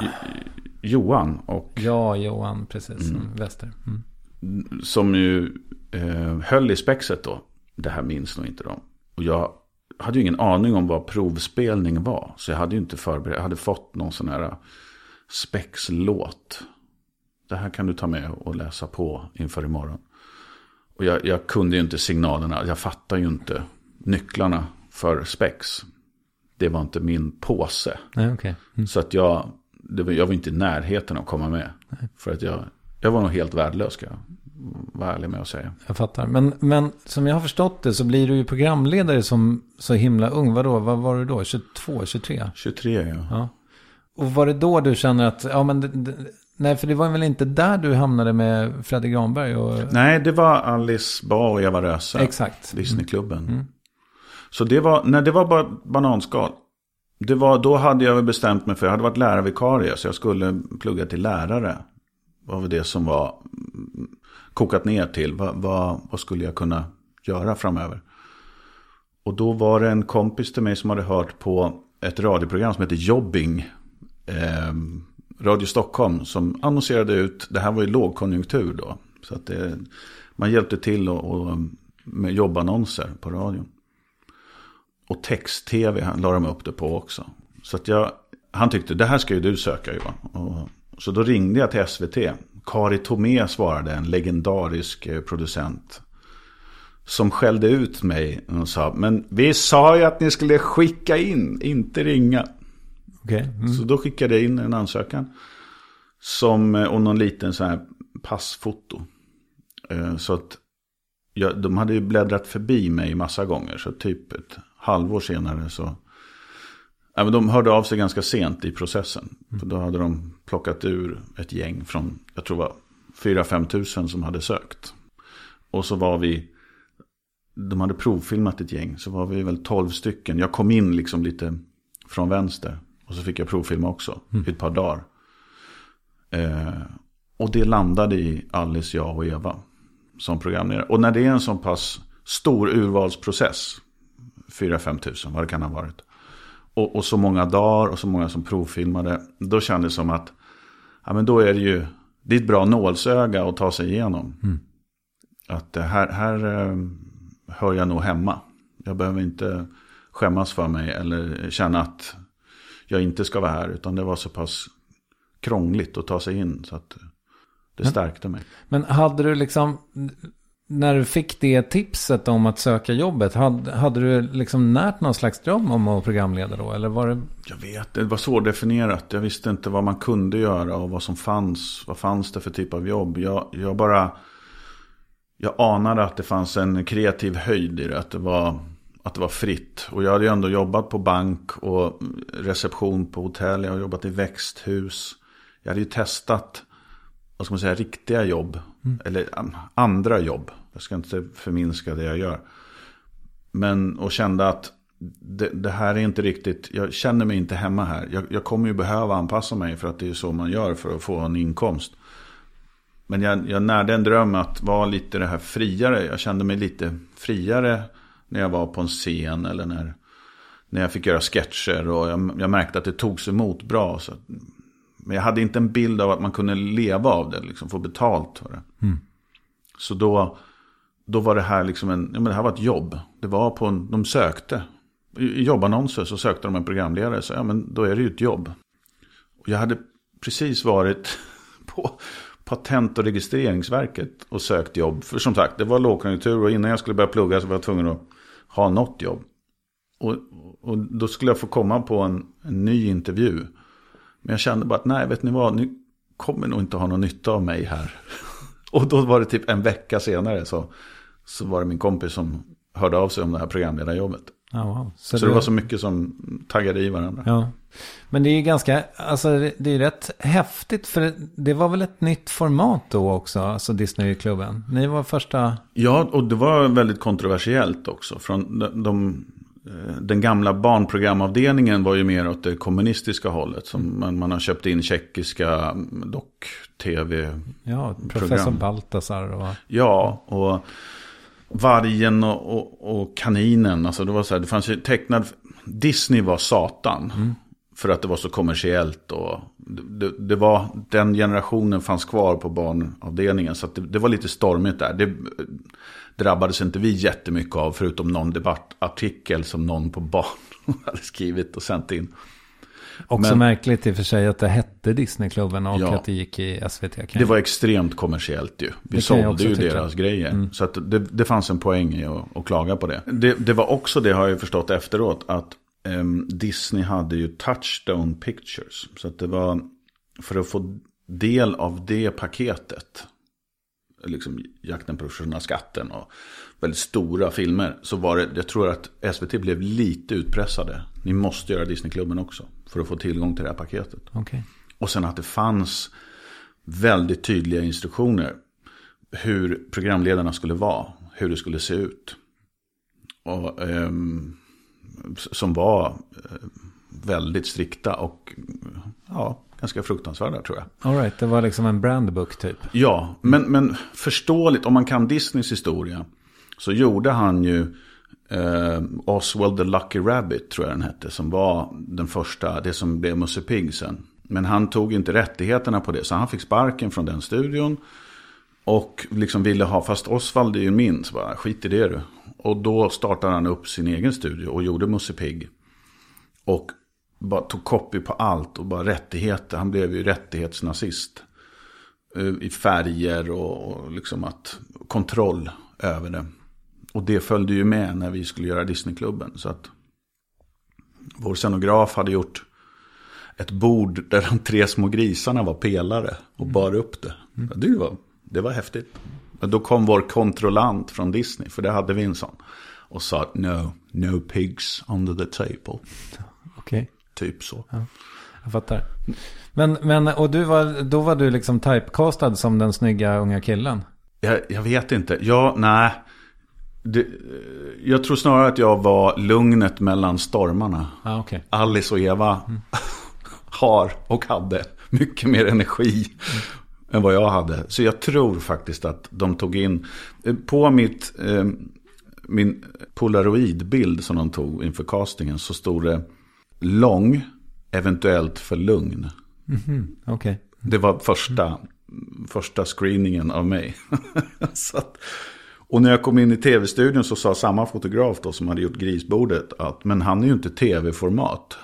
Johan och... Ja, Johan, precis, mm. Väster. Mm. Som ju eh, höll i spexet då. Det här minns nog inte de. Och jag hade ju ingen aning om vad provspelning var. Så jag hade ju inte förberett. Jag hade fått någon sån här spexlåt. Det här kan du ta med och läsa på inför imorgon. Och jag, jag kunde ju inte signalerna. Jag fattar ju inte nycklarna för spex. Det var inte min påse. Nej, okay. Mm. Så att jag, var, jag var inte i närheten att komma med. Nej. För att jag, jag var nog helt värdelös ska jag vara ärlig med att säga. Jag fattar. Men, men som jag har förstått det så blir du ju programledare som så himla ung. Vadå, vad var du då? 22, 23? 23 ja. ja. Och var det då du känner att, ja men Nej, för det var väl inte där du hamnade med Fredrik Granberg? Och... Nej, det var Alice Ba och Eva Röse. Exakt. Disneyklubben. Mm. Så det var, nej det var bara bananskal. Det var, då hade jag bestämt mig för, jag hade varit lärarvikarie så jag skulle plugga till lärare. Det var väl det som var kokat ner till. Vad, vad, vad skulle jag kunna göra framöver? Och då var det en kompis till mig som hade hört på ett radioprogram som heter Jobbing. Eh, Radio Stockholm som annonserade ut, det här var ju lågkonjunktur då. Så att det, man hjälpte till och, och med jobbannonser på radion. Och text-tv la de upp det på också. Så att jag, han tyckte, det här ska ju du söka Johan. Och, så då ringde jag till SVT. Kari Tomé svarade, en legendarisk eh, producent. Som skällde ut mig och sa, men vi sa ju att ni skulle skicka in, inte ringa. Okay. Mm. Så då skickade jag in en ansökan. Som, eh, och någon liten sån här passfoto. Eh, så att ja, de hade ju bläddrat förbi mig massa gånger. Så typ ett halvår senare så... Ja, men de hörde av sig ganska sent i processen. Mm. Då hade de plockat ur ett gäng från, jag tror det var 4-5 tusen som hade sökt. Och så var vi, de hade provfilmat ett gäng, så var vi väl 12 stycken. Jag kom in liksom lite från vänster. Och så fick jag provfilma också, mm. i ett par dagar. Eh, och det landade i Alice, jag och Eva som programledare. Och när det är en sån pass stor urvalsprocess, 4-5 tusen, vad det kan ha varit. Och, och, så många dagar och så många som provfilmade. Då kändes det som att, ja men då är det ju, det är ett bra nålsöga att ta sig igenom. Mm. Att här, här eh, hör jag nog hemma. Jag behöver inte skämmas för mig eller känna att jag inte ska vara här. Utan det var så pass krångligt att ta sig in. Så att det stärkte mig. Men hade du liksom, när du fick det tipset om att söka jobbet, hade, hade du liksom närt någon slags dröm om att programleda då? Eller var det... Jag vet, det var svårdefinierat. Jag visste inte vad man kunde göra och vad som fanns. Vad fanns det för typ av jobb? Jag, jag bara, jag anade att det fanns en kreativ höjd i det. Att det var att det var fritt. Och jag hade ju ändå jobbat på bank och reception på hotell. Jag har jobbat i växthus. Jag hade ju testat, vad ska man säga, riktiga jobb. Mm. Eller andra jobb. Jag ska inte förminska det jag gör. Men, och kände att det, det, här är inte riktigt, jag känner mig inte hemma här. Jag, jag, kommer ju behöva anpassa mig för att det är så man gör för att få en inkomst. Men jag, jag närde en dröm att vara lite det här friare. Jag kände mig lite friare när jag var på en scen eller när, när jag fick göra sketcher. Och jag, jag märkte att det togs emot bra. Så, men jag hade inte en bild av att man kunde leva av det, liksom få betalt för det. Mm. Så då, då var det här liksom en, ja men det här var ett jobb. Det var på en, de sökte. I jobbannonser så sökte de en programledare. Så ja men då är det ju ett jobb. Och jag hade precis varit på Patent och registreringsverket och sökt jobb. För som sagt, det var lågkonjunktur och innan jag skulle börja plugga så var jag tvungen att ha något jobb. Och, och då skulle jag få komma på en, en ny intervju. Men jag kände bara att nej, vet ni vad, ni kommer nog inte ha någon nytta av mig här. och då var det typ en vecka senare så, så var det min kompis som hörde av sig om det här programledarjobbet. Oh, wow. Så, så det var så mycket som taggade i varandra. Ja. Men det är ju ganska, alltså det är rätt häftigt för det var väl ett nytt format då också, alltså Disneyklubben. Ni var första... Ja, och det var väldigt kontroversiellt också. Från de, de, den gamla barnprogramavdelningen var ju mer åt det kommunistiska hållet. Som mm. man, man har köpt in tjeckiska dock-tv. Ja, professor Baltasar och... Ja, och vargen och, och, och, kaninen. Alltså det var så här, det fanns ju tecknad... Disney var satan. Mm. För att det var så kommersiellt och det, det, var, den generationen fanns kvar på barnavdelningen. Så det, det, var lite stormigt där. Det drabbades inte vi jättemycket av förutom någon debattartikel som någon på barn hade skrivit och sänt in. Också Men, märkligt i och för sig att det hette Disneyklubben och ja, att det gick i SVT. Det var extremt kommersiellt ju. Vi sålde ju tycka. deras grejer. Mm. Så att det, det fanns en poäng i att, att klaga på det. det. det. var också det har jag förstått efteråt. Att um, Disney hade ju Touchstone Pictures. Så att det var för att få del av det paketet. Liksom Jakten på den skatten och väldigt stora filmer. Så var det, jag tror att SVT blev lite utpressade. Ni måste göra Disneyklubben också. För att få tillgång till det här paketet. Okay. Och sen att det fanns väldigt tydliga instruktioner. Hur programledarna skulle vara, hur det skulle se ut. Och, eh, som var eh, väldigt strikta och ja, ganska fruktansvärda tror jag. All right, det var liksom en brandbook typ. Ja, men, men förståeligt, om man kan Disneys historia. Så gjorde han ju eh, Oswald the Lucky Rabbit, tror jag den hette. Som var den första, det som blev Musse Pigg sen. Men han tog inte rättigheterna på det, så han fick sparken från den studion. Och liksom ville ha, fast Oswald är ju min, så bara skit i det du. Och då startade han upp sin egen studio och gjorde Musse Pigg. Och bara tog copy på allt och bara rättigheter. Han blev ju rättighetsnazist. Eh, I färger och liksom att kontroll över det. Och det följde ju med när vi skulle göra Disneyklubben. Så att vår scenograf hade gjort ett bord där de tre små grisarna var pelare och mm. bar upp det. Mm. Det, var, det var häftigt. Men då kom vår kontrollant från Disney, för det hade vi en sån. Och sa no, no pigs under the table. Okej. Okay. Typ så. Ja, jag fattar. Men, men och du var, då var du liksom typecastad som den snygga unga killen? Jag, jag vet inte. Ja, nej. Det, jag tror snarare att jag var lugnet mellan stormarna. Ah, okay. Alice och Eva mm. har och hade mycket mer energi mm. än vad jag hade. Så jag tror faktiskt att de tog in, på mitt, eh, min polaroidbild som de tog inför castingen så stod det lång, eventuellt för lugn. Mm -hmm. okay. Det var första, första screeningen av mig. att, och när jag kom in i tv-studion så sa samma fotograf då som hade gjort grisbordet att men han är ju inte tv-format.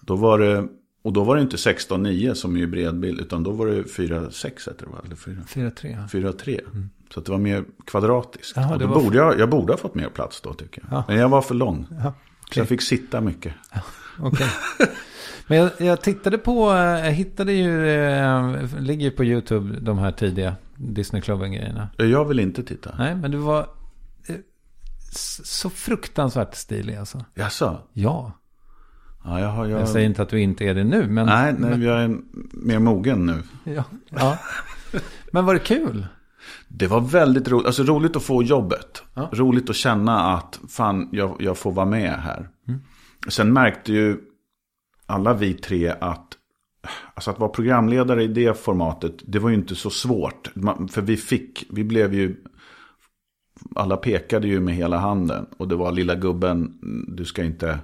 Då var det, och då var det inte 16.9 som är bredbild utan då var det 4.6 heter det va? 4.3. 4.3. Mm. Så det var mer kvadratiskt. Jaha, och då borde jag, jag borde ha fått mer plats då tycker jag. Ja. Men jag var för lång. Ja. Så jag fick sitta mycket. Okay. Men jag, jag, tittade på, jag hittade ju, eh, ligger ju på YouTube de här tidiga Disneyklubben-grejerna. Jag vill inte titta. Nej, men du var eh, så fruktansvärt stilig alltså. Jaså? Ja. Ja, jag, har, jag... jag säger inte att du inte är det nu. Men, nej, nej men... jag är mer mogen nu. Ja, ja. Men var det kul? Det var väldigt roligt. Alltså roligt att få jobbet. Ja. Roligt att känna att fan, jag, jag får vara med här. Sen märkte ju alla vi tre att Alltså att vara programledare i det formatet, det var ju inte så svårt. För vi fick, vi blev ju, alla pekade ju med hela handen. Och det var lilla gubben, du ska inte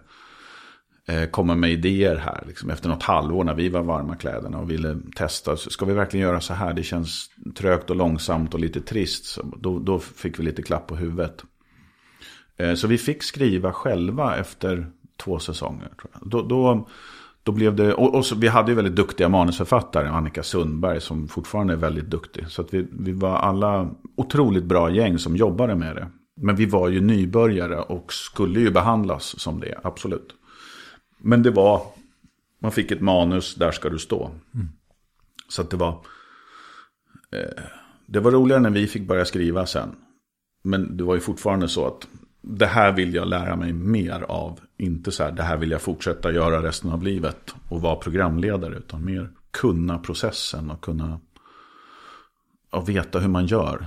Eh, komma med idéer här. Liksom, efter något halvår när vi var varma kläderna och ville testa. Ska vi verkligen göra så här? Det känns trögt och långsamt och lite trist. Så då, då fick vi lite klapp på huvudet. Eh, så vi fick skriva själva efter två säsonger. Tror jag. Då, då, då blev det, och, och så, vi hade ju väldigt duktiga manusförfattare, Annika Sundberg som fortfarande är väldigt duktig. Så vi, vi var alla otroligt bra gäng som jobbade med det. Men vi var ju nybörjare och skulle ju behandlas som det, absolut. Men det var, man fick ett manus, där ska du stå. Mm. Så det var, eh, det var roligare när vi fick börja skriva sen. Men det var ju fortfarande så att det här vill jag lära mig mer av. Inte så här, det här vill jag fortsätta göra resten av livet och vara programledare. Utan mer kunna processen och kunna och veta hur man gör.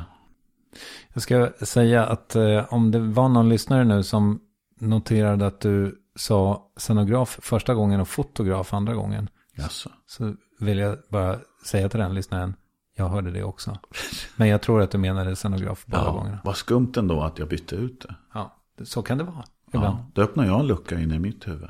Jag ska säga att eh, om det var någon lyssnare nu som noterade att du sa scenograf första gången och fotograf andra gången. Jaså. Så vill jag bara säga till den lyssnaren, jag hörde det också. Men jag tror att du menade scenograf båda ja, gångerna. Vad skumt ändå att jag bytte ut det. Ja, så kan det vara. Ibland. Ja, då öppnar jag en lucka in i mitt huvud.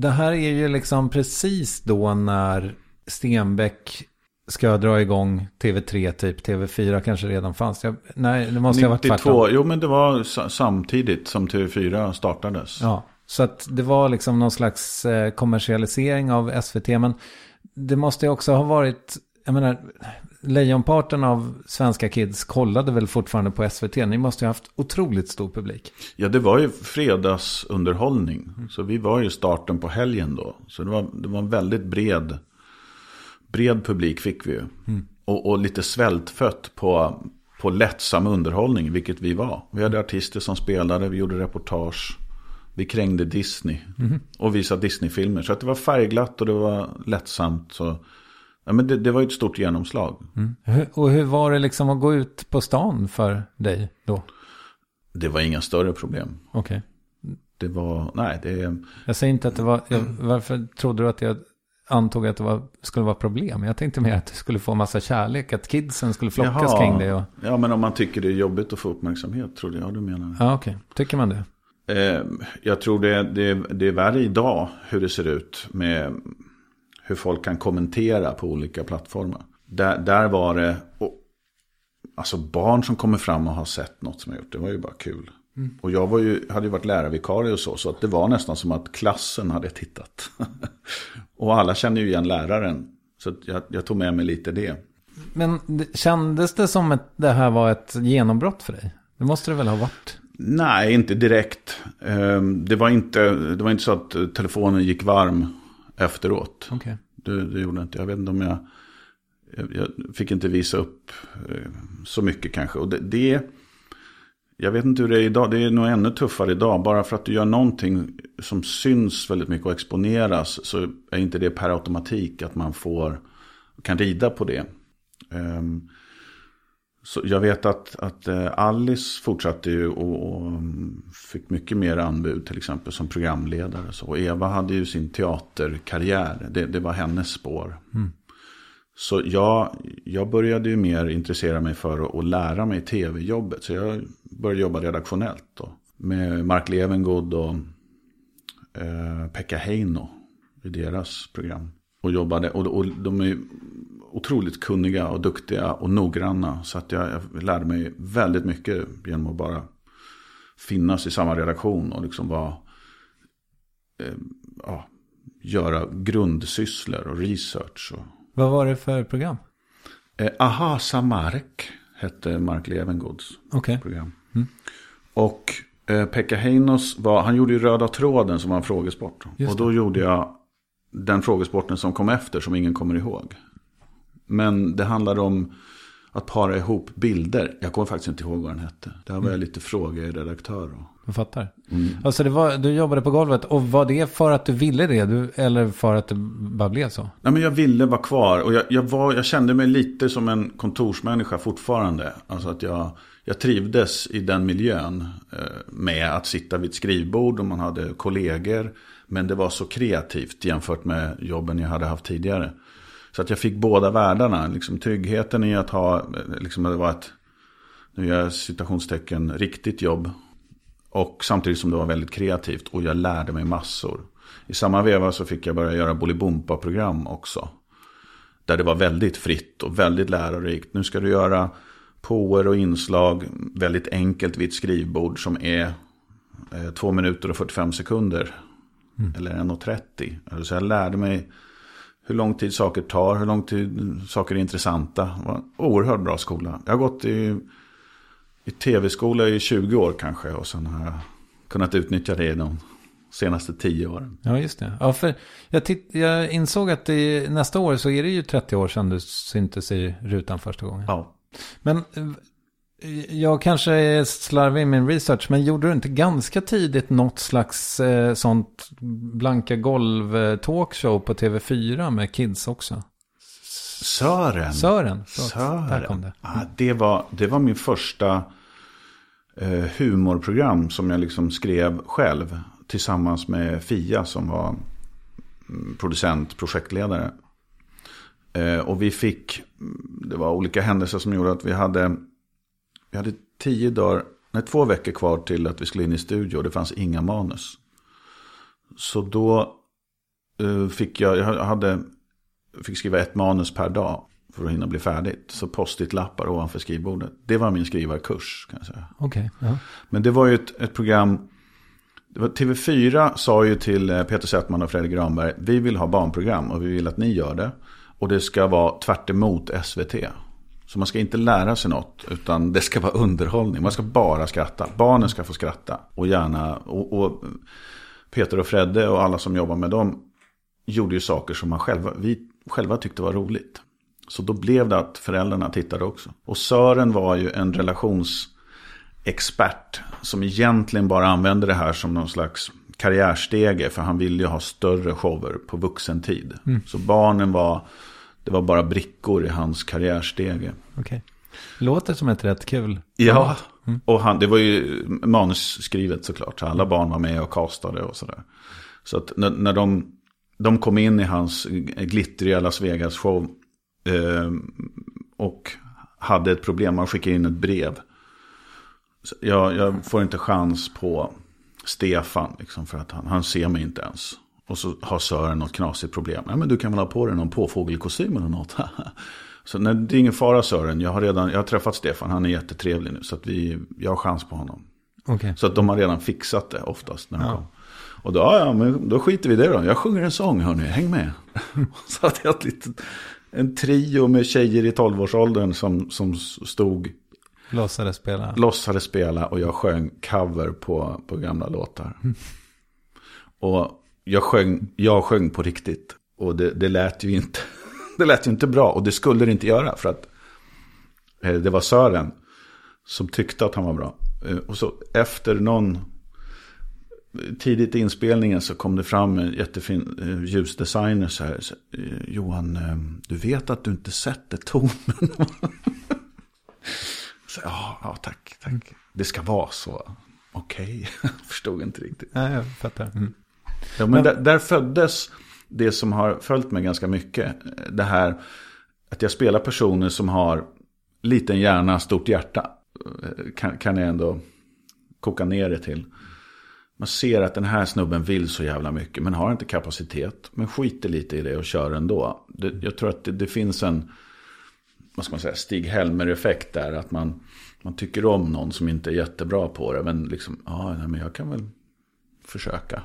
det här är ju liksom precis då när Stenbeck ska dra igång TV3 typ, TV4 kanske redan fanns. Jag, nej, det måste ha varit 92, tvärtom. jo men det var sa- samtidigt som TV4 startades. Ja, så att det var liksom någon slags eh, kommersialisering av SVT. Men det måste ju också ha varit, jag menar, lejonparten av svenska kids kollade väl fortfarande på SVT. Ni måste ju ha haft otroligt stor publik. Ja, det var ju fredagsunderhållning. Så vi var ju starten på helgen då. Så det var, det var en väldigt bred, bred publik fick vi ju. Och, och lite svältfött på, på lättsam underhållning, vilket vi var. Vi hade artister som spelade, vi gjorde reportage. Vi krängde Disney och visade Disney-filmer. Så att det var färgglatt och det var lättsamt. Så, ja, men det, det var ju ett stort genomslag. Hur- Och hur var det liksom att gå ut på stan för dig då? Det var inga större problem. Okej. Det var, nej, det... Jag säger inte att det var, jag, varför trodde du att jag antog att det var, skulle vara problem? Jag tänkte mer att du skulle få massa kärlek, att kidsen skulle flockas Jaha. kring dig. Och, Ja, men om man tycker det är jobbigt att få uppmärksamhet, trodde jag du menar. ja, okej. Tycker man det? Eh, jag tror det, det, det är värre idag hur det ser ut med hur folk kan kommentera på olika plattformar. Där, där var det, och, alltså barn som kommer fram och har sett något som jag gjort, det var ju bara kul. Och jag var ju, hade ju varit lärarvikarie och så, så att det var nästan som att klassen hade tittat. och alla kände ju igen läraren. Så jag, jag tog med mig lite det. Men kändes det som att det här var ett genombrott för dig? Det måste det väl ha varit? Nej, inte direkt. Ehm, Det var inte, det var inte så att telefonen gick varm efteråt. Okej. Det, det gjorde inte. Jag vet inte om jag... Jag fick inte visa upp eh, så mycket kanske. Och det, det... Jag vet inte hur det är idag. Det är nog ännu tuffare idag. Bara för att du gör någonting som syns väldigt mycket och exponeras. Så är inte det per automatik att man får... Kan rida på det. Ehm, så jag vet att, att eh, Alice fortsatte ju och, och mm, fick mycket mer anbud till exempel som programledare. Så. Och Eva hade ju sin teaterkarriär. Det, det var hennes spår. Så jag, jag började ju mer intressera mig för att, lära mig tv-jobbet. Så jag började jobba redaktionellt då. Med Mark Levengood och eh, Pekka Heino i deras program. Och jobbade, och, och de är otroligt kunniga och duktiga och noggranna. Så att jag, jag lärde mig väldigt mycket genom att bara finnas i samma redaktion och liksom vara, eh, ja, göra grundsysslor och research. Och, Vad var det för program? eh, Aha Samark hette Mark Levengoods Okej. program. Och eh, Pekka Heinos var, han gjorde ju Röda tråden som var en frågesport. Just och då gjorde jag den frågesporten som kom efter som ingen kommer ihåg. Men det handlade om att para ihop bilder. Jag kommer faktiskt inte ihåg vad den hette. Där var jag lite frågeredaktör. Och... Jag fattar. Alltså det var, du jobbade på golvet och var det för att du ville det? Du, eller för att det bara blev så? Nej, men jag ville vara kvar och jag, jag, var, jag kände mig lite som en kontorsmänniska fortfarande. Alltså att jag, jag trivdes i den miljön eh, med att sitta vid ett skrivbord och man hade kollegor. Men det var så kreativt jämfört med jobben jag hade haft tidigare. Så att jag fick båda världarna. Liksom tryggheten i att ha, eh, liksom det var ett, nu gör jag citationstecken, riktigt jobb. Och samtidigt som det var väldigt kreativt och jag lärde mig massor. I samma veva så fick jag börja göra Bolibompa-program också. Där det var väldigt fritt och väldigt lärorikt. Nu ska du göra påer och inslag väldigt enkelt vid ett skrivbord som är eh, 2 minuter och 45 sekunder. Eller 1.30. Alltså jag lärde mig hur lång tid saker tar, hur lång tid saker är intressanta. Det var en oerhört bra skola. Jag har gått i, i tv-skola i 20 år kanske. Och sen har jag kunnat utnyttja det i de senaste 10 åren. Ja, just det. Ja, för jag, titt, jag insåg att det, nästa år så är det ju 30 år sedan du syntes i rutan första gången. Ja. Men Jag kanske är slarvig i min research, men gjorde du inte ganska tidigt något slags eh, sånt blanka golv eh, talkshow på TV4 med kids också? Sören. Sören. förlåt. Sören. Där kom det. Ja, det, var, det var min första eh, humorprogram som jag liksom skrev själv. Tillsammans med Fia som var mm, producent, projektledare. Eh, och vi fick, det var olika händelser som gjorde att vi hade, vi hade tio dagar, nej två veckor kvar till att vi skulle in i studio. och Det fanns inga manus. Så då eh, fick jag, jag hade, fick skriva ett manus per dag för att hinna bli färdigt. Så post-it-lappar ovanför skrivbordet. Det var min skrivarkurs kan jag säga. Okej. ja. Men det var ju ett, ett program. Det var, TV4 sa ju till eh, Peter Settman och Fredrik Granberg. Vi vill ha barnprogram och vi vill att ni gör det. Och det ska vara tvärt emot SVT. Så man ska inte lära sig något. Utan det ska vara underhållning. Man ska bara skratta. Barnen ska få skratta. Och gärna. Och, och Peter och Fredde och alla som jobbar med dem. Gjorde ju saker som man själva, vi själva tyckte var roligt. Så då blev det att föräldrarna tittade också. Och Sören var ju en relationsexpert. Som egentligen bara använde det här som någon slags karriärstege. För han ville ju ha större shower på vuxentid. Så barnen var, det var bara brickor i hans karriärstege. Okej. Låter som ett rätt kul. Ja, och han, det var ju manusskrivet såklart. Så alla barn var med och castade och sådär. Så att när, när de, de kom in i hans glittriga Las Vegas show. Eh, och hade ett problem, man skickade in ett brev. Jag, jag får inte chans på Stefan, liksom, för att han, han ser mig inte ens. Och så har Sören något knasigt problem. Ja, men du kan väl ha på dig någon påfågelkostym eller något. så nej, det är ingen fara Sören, jag har redan jag har träffat Stefan, han är jättetrevlig nu. Så att vi, jag har chans på honom. Okej. Så att de har redan fixat det oftast när de Ja. kom. Och då, ja, men då skiter vi i det då. Jag sjunger en sång, hörni, häng med. så hade jag ett litet, en trio med tjejer i 12-årsåldern som, som stod, Låtsades spela. låtsades spela och jag sjöng cover på, på gamla låtar. Och jag sjöng, jag sjöng på riktigt. Och det, det lät ju inte, det lät ju inte bra. Och det skulle det inte göra för att eh, det var Sören som tyckte att han var bra. Eh, Och så efter någon tidigt i inspelningen så kom det fram en jättefin eh, ljusdesigner så här. Eh, Johan, eh, du vet att du inte sätter tonen. så, ja, ja, tack, tack. Det ska vara så. Okej, förstod inte riktigt. Nej, jag fattar. Mm. Ja, men där, där föddes det som har följt mig ganska mycket. Det här att jag spelar personer som har liten hjärna, stort hjärta. Kan, kan jag ändå koka ner det till. Man ser att den här snubben vill så jävla mycket. Men har inte kapacitet. Men skiter lite i det och kör ändå. Det, jag tror att det, det finns en vad ska man säga, Stig-Helmer-effekt där. Att man, man tycker om någon som inte är jättebra på det. Men liksom, ja, men jag kan väl försöka.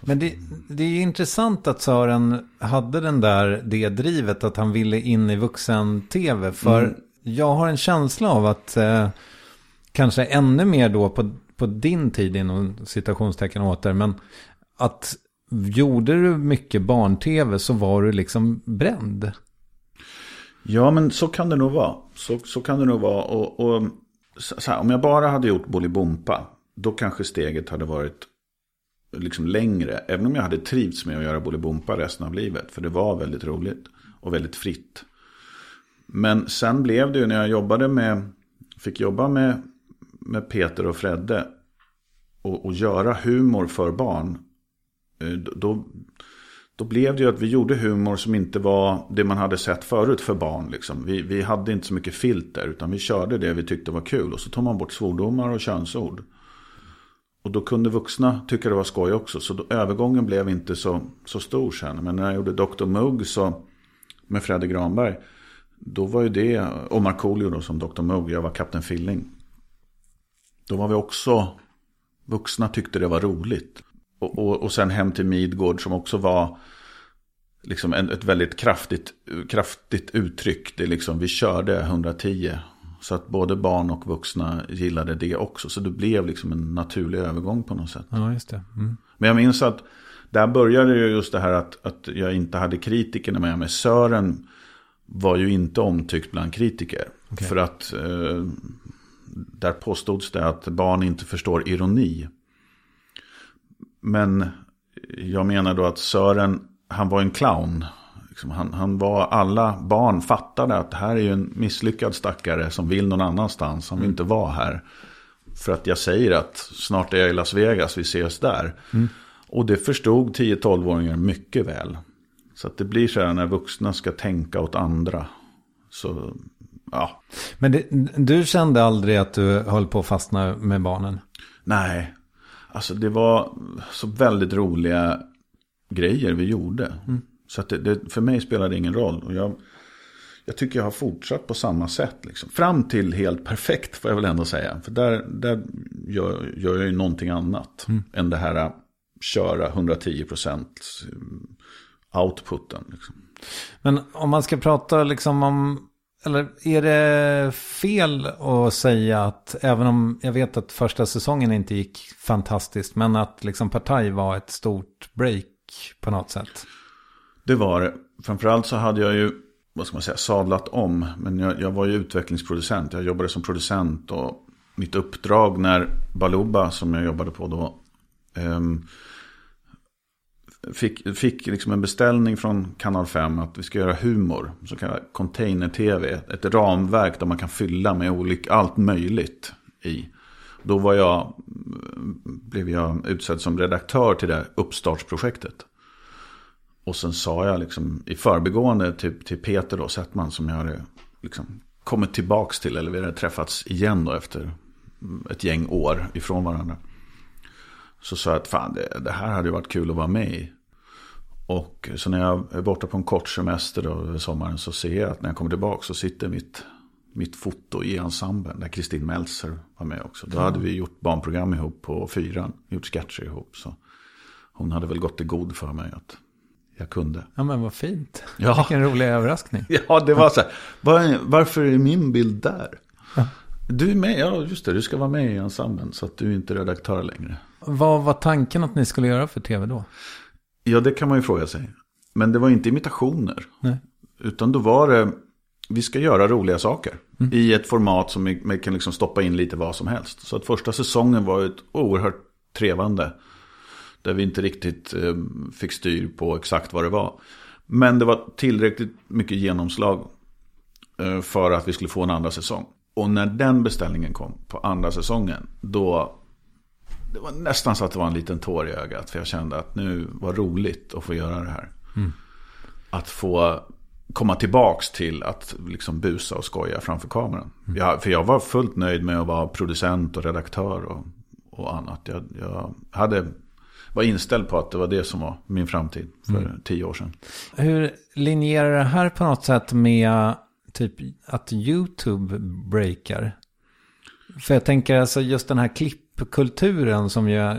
Men det, det är intressant att Sören hade den där, det drivet att han ville in i vuxen-tv. För Mm. jag har en känsla av att eh, kanske ännu mer då på, på din tid inom citationstecken åter. Men att gjorde du mycket barn-tv så var du liksom bränd. Ja, men så kan det nog vara. Så, så kan det nog vara. Och, och här, om jag bara hade gjort Bolibompa, då kanske steget hade varit liksom längre. Även om jag hade trivts med att göra Bolibompa resten av livet. För det var väldigt roligt och väldigt fritt. Men sen blev det ju när jag jobbade med, fick jobba med, med Peter och Fredde. Och, och göra humor för barn. Eh, då, då blev det ju att vi gjorde humor som inte var det man hade sett förut för barn. Liksom. Vi, vi hade inte så mycket filter utan vi körde det vi tyckte var kul. Och så tog man bort svordomar och könsord. Och då kunde vuxna tycka det var skoj också. Så då, övergången blev inte så, så stor sen. Men när jag gjorde Dr. Mugg så, med Fredde Granberg. Då var ju det, och Markoolio då som Dr. Mugg, jag var Kapten Filling. Då var vi också, vuxna tyckte det var roligt. Och, och, och sen hem till Midgård som också var liksom en, ett väldigt kraftigt, kraftigt uttryck. Det liksom, vi körde 110. Så att både barn och vuxna gillade det också. Så det blev liksom en naturlig övergång på något sätt. Ja, just det. Mm. Men jag minns att där började ju just det här att, att jag inte hade kritikerna med mig. Sören var ju inte omtyckt bland kritiker. För att eh, där påstods det att barn inte förstår ironi. Men jag menar då att Sören, han var en clown. Liksom han, han var, alla barn fattade att det här är ju en misslyckad stackare som vill någon annanstans. Han vill inte vara här. För att jag säger att snart är jag i Las Vegas, vi ses där. Mm. Och det förstod 10-12-åringar mycket väl. Så att det blir så här när vuxna ska tänka åt andra. Så, ja. Men det, du kände aldrig att du höll på att fastna med barnen? Nej, alltså det var så väldigt roliga grejer vi gjorde. Mm. Så det, det, för mig spelade det ingen roll. Och jag, jag tycker jag har fortsatt på samma sätt. Liksom. Fram till helt perfekt får jag väl ändå säga. För där, där gör, gör jag ju någonting annat. Mm. Än det här köra 110 procent outputen. Liksom. Men om man ska prata liksom om, eller är det fel att säga att även om jag vet att första säsongen inte gick fantastiskt, men att liksom Partaj var ett stort break på något sätt? Det var det. Framförallt så hade jag ju, vad ska man säga, sadlat om. Men jag, jag var ju utvecklingsproducent. Jag jobbade som producent och mitt uppdrag när Baluba, som jag jobbade på då, um, fick, fick liksom en beställning från Kanal 5 att vi ska göra humor. Så kallad container-tv. Ett ramverk där man kan fylla med olika, allt möjligt i. Då var jag, blev jag utsedd som redaktör till det uppstartsprojektet. Och sen sa jag liksom i förbigående till, till Peter då, Settman som jag hade liksom kommit tillbaks till. Eller vi hade träffats igen då efter ett gäng år ifrån varandra. Så sa jag att fan det, det här hade ju varit kul att vara med i. Och så när jag är borta på en kort semester då, över sommaren så ser jag att när jag kommer tillbaka så sitter mitt, mitt foto i ensemblen. Där Kristin Meltzer var med också. Då hade vi gjort barnprogram ihop på fyran. Gjort sketcher ihop. Så hon hade väl gått i god för mig att jag kunde. Ja men vad fint. Ja. Vilken rolig överraskning. Ja det var så här. Var, varför är min bild där? Ja. Du är med, ja just det, du ska vara med i ensemblen så att du är inte redaktör längre. Vad var tanken att ni skulle göra för tv då? Ja, det kan man ju fråga sig. Men det var inte imitationer. Nej. Utan då var det, vi ska göra roliga saker. Mm. I ett format som man kan liksom stoppa in lite vad som helst. Så att första säsongen var ett oerhört trevande. Där vi inte riktigt eh, fick styr på exakt vad det var. Men det var tillräckligt mycket genomslag eh, för att vi skulle få en andra säsong. Och när den beställningen kom på andra säsongen, då det var nästan så att det var en liten tår i ögat. För jag kände att nu var roligt att få göra det här. Mm. Att få komma tillbaks till att liksom busa och skoja framför kameran. Mm. Jag, för jag var fullt nöjd med att vara producent och redaktör och, och annat. Jag, jag hade, var inställd på att det var det som var min framtid för mm. tio år sedan. Hur linjerar det här på något sätt med typ att YouTube breakar? För jag tänker alltså just den här klippkulturen som jag,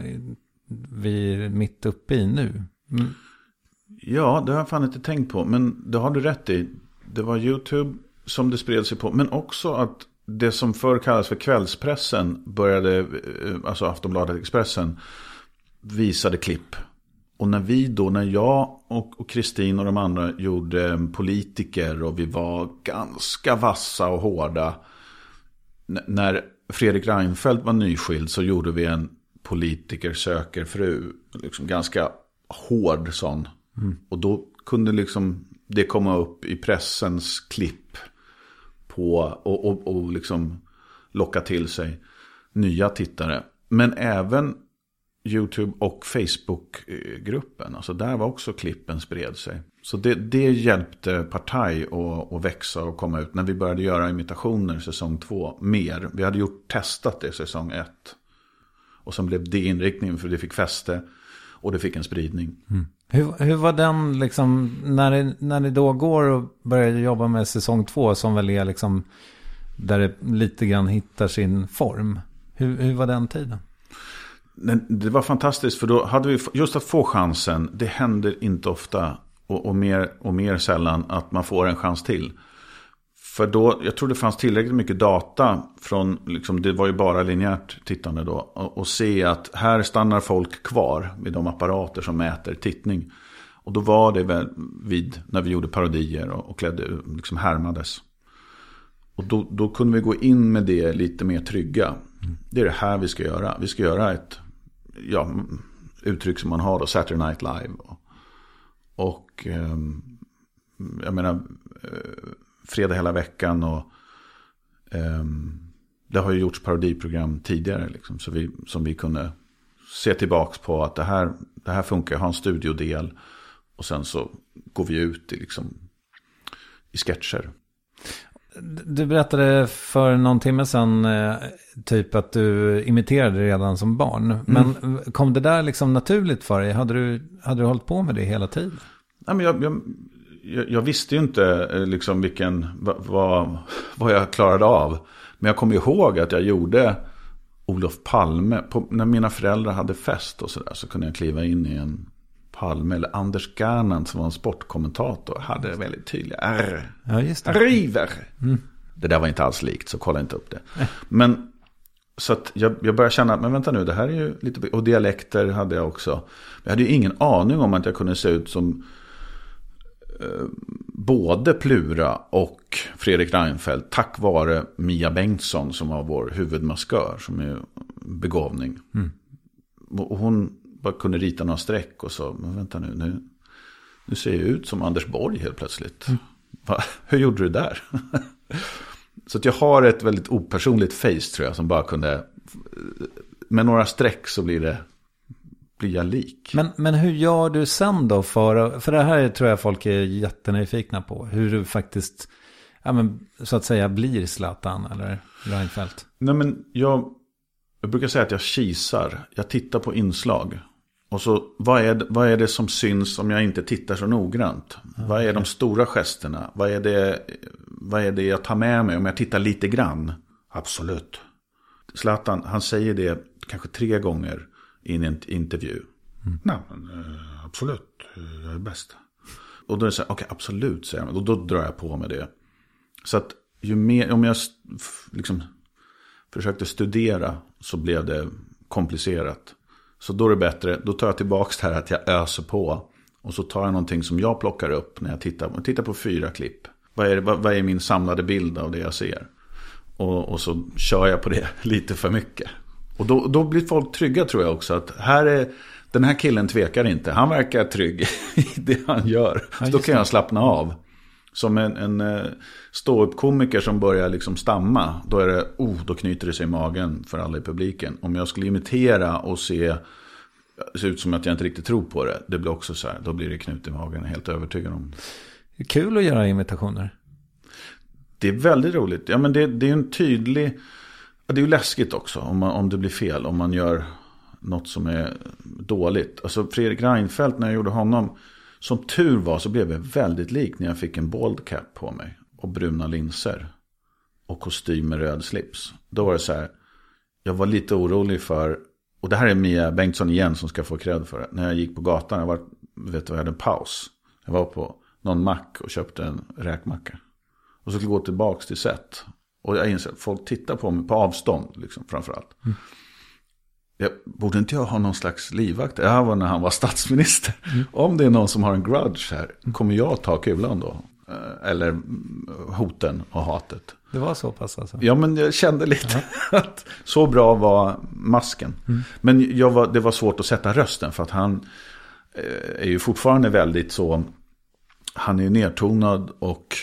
vi är mitt uppe i nu. Mm. Ja, det har jag fan inte tänkt på. Men det har du rätt i. Det var YouTube som det spred sig på. Men också att det som förr kallades för kvällspressen började, eh, alltså Aftonbladet Expressen, visade klipp. Och när vi då, när jag och Kristin och de andra gjorde politiker och vi var ganska vassa och hårda. När Fredrik Reinfeldt var nyskild så gjorde vi en politiker söker fru. Liksom ganska hård sån. Mm. Och då kunde liksom det komma upp i pressens klipp. På, och, och, och liksom locka till sig nya tittare. Men även YouTube och Facebook-gruppen. Alltså där var också klippen spred sig. Så det, det hjälpte Partaj att, att växa och komma ut när vi började göra imitationer säsong två mer. Vi hade gjort, testat det säsong ett. Och sen blev det inriktningen för det fick fäste och det fick en spridning. Mm. Hur, hur var den liksom, när ni, när ni då går och börjar jobba med säsong två som väl är liksom där det lite grann hittar sin form. Hur, hur var den tiden? Det var fantastiskt för då hade vi just att få chansen. Det händer inte ofta och, och, mer, och mer sällan att man får en chans till. För då, jag tror det fanns tillräckligt mycket data från, liksom, det var ju bara linjärt tittande då. Och, och se att här stannar folk kvar med de apparater som mäter tittning. Och då var det väl vid, när vi gjorde parodier och, och klädde, liksom härmades. Och då, då kunde vi gå in med det lite mer trygga. Det är det här vi ska göra. Vi ska göra ett ja, uttryck som man har då, Saturday Night Live. Och, och eh, jag menar, eh, fredag hela veckan och eh, det har ju gjorts parodiprogram tidigare liksom, så vi, som vi kunde se tillbaka på att det här, det här funkar, ha en studiodel och sen så går vi ut i, liksom, i sketcher. Du berättade för någon timme sedan eh, typ att du imiterade redan som barn. Men mm. kom det där liksom naturligt för dig? Hade du, hade du hållit på med det hela tiden? Nej, men jag, jag, jag visste ju inte eh, liksom vilken, vad, vad jag klarade av. Men jag kommer ihåg att jag gjorde Olof Palme. På, när mina föräldrar hade fest och sådär så kunde jag kliva in i en Palme. Eller Anders Gernandt som var en sportkommentator. Hade väldigt tydliga R. Ja, just det. River. Mm. Det där var inte alls likt så kolla inte upp det. Men så att jag, jag började känna, men vänta nu, det här är ju lite... Och dialekter hade jag också. Jag hade ju ingen aning om att jag kunde se ut som eh, både Plura och Fredrik Reinfeldt. Tack vare Mia Bengtsson som var vår huvudmaskör, som är begåvning. Mm. Och hon bara kunde rita några streck och så, men vänta nu, nu, nu ser jag ut som Anders Borg helt plötsligt. Mm. Va, hur gjorde du där? så att jag har ett väldigt opersonligt face tror jag, som bara kunde, med några streck så blir det blir jag lik. Men, men hur gör du sen då för, för det här tror jag folk är jättenyfikna på. Hur du faktiskt, ja men så att säga blir Zlatan eller Reinfeldt. Nej men jag, jag brukar säga att jag kisar. Jag tittar på inslag. Och så vad är, vad är det som syns om jag inte tittar så noggrant? Okay. Vad är de stora gesterna? Vad är, det, vad är det jag tar med mig om jag tittar lite grann? Absolut. Zlatan, han säger det kanske tre gånger i en intervju. Mm. Nej, men, eh, absolut, jag är bäst. Och då är det så här, okej, okay, absolut, säger han. Och då drar jag på med det. Så att ju mer, om jag liksom försökte studera så blev det komplicerat. Så då är det bättre, då tar jag tillbaka det här att jag öser på. Och så tar jag någonting som jag plockar upp när jag tittar, tittar på fyra klipp. Vad är, det, vad, vad är min samlade bild av det jag ser? Och, och, så kör jag på det lite för mycket. Och då, då blir folk trygga tror jag också. Att här är, den här killen tvekar inte. Han verkar trygg i det han gör. Så då kan jag slappna av. Som en, en eh, ståuppkomiker som börjar liksom stamma. Då, är det, oh, då knyter det sig i magen för alla i publiken. Om jag skulle imitera och se, se ut som att jag inte riktigt tror på det. Det blir också så här, då blir det knut i magen, helt övertygad om. Det är kul att göra imitationer. Det är väldigt roligt. Ja, men det, det är en tydlig... Det är ju läskigt också om, man, om det blir fel. Om man gör något som är dåligt. Alltså Fredrik Reinfeldt när jag gjorde honom. Som tur var så blev jag väldigt lik när jag fick en bald cap på mig. Och bruna linser. Och kostym med röd slips. Då var det så här. Jag var lite orolig för. Och det här är Mia Bengtsson igen som ska få cred för det. När jag gick på gatan. Jag var, vet du, jag hade en paus. Jag var på någon mack och köpte en räkmacka. Och så skulle jag gå tillbaka till set. Och jag inser att folk tittar på mig på avstånd, liksom, framförallt. Mm. Jag, borde inte jag ha någon slags livvakt? Det här var när han var statsminister. Mm. Om det är någon som har en grudge här, kommer jag ta kulan då? Eh, eller hoten och hatet. Det var så pass alltså? Ja, men jag kände lite ja. att så bra var masken. Mm. Men jag var, det var svårt att sätta rösten för att han eh, är ju fortfarande väldigt så, han är nedtonad och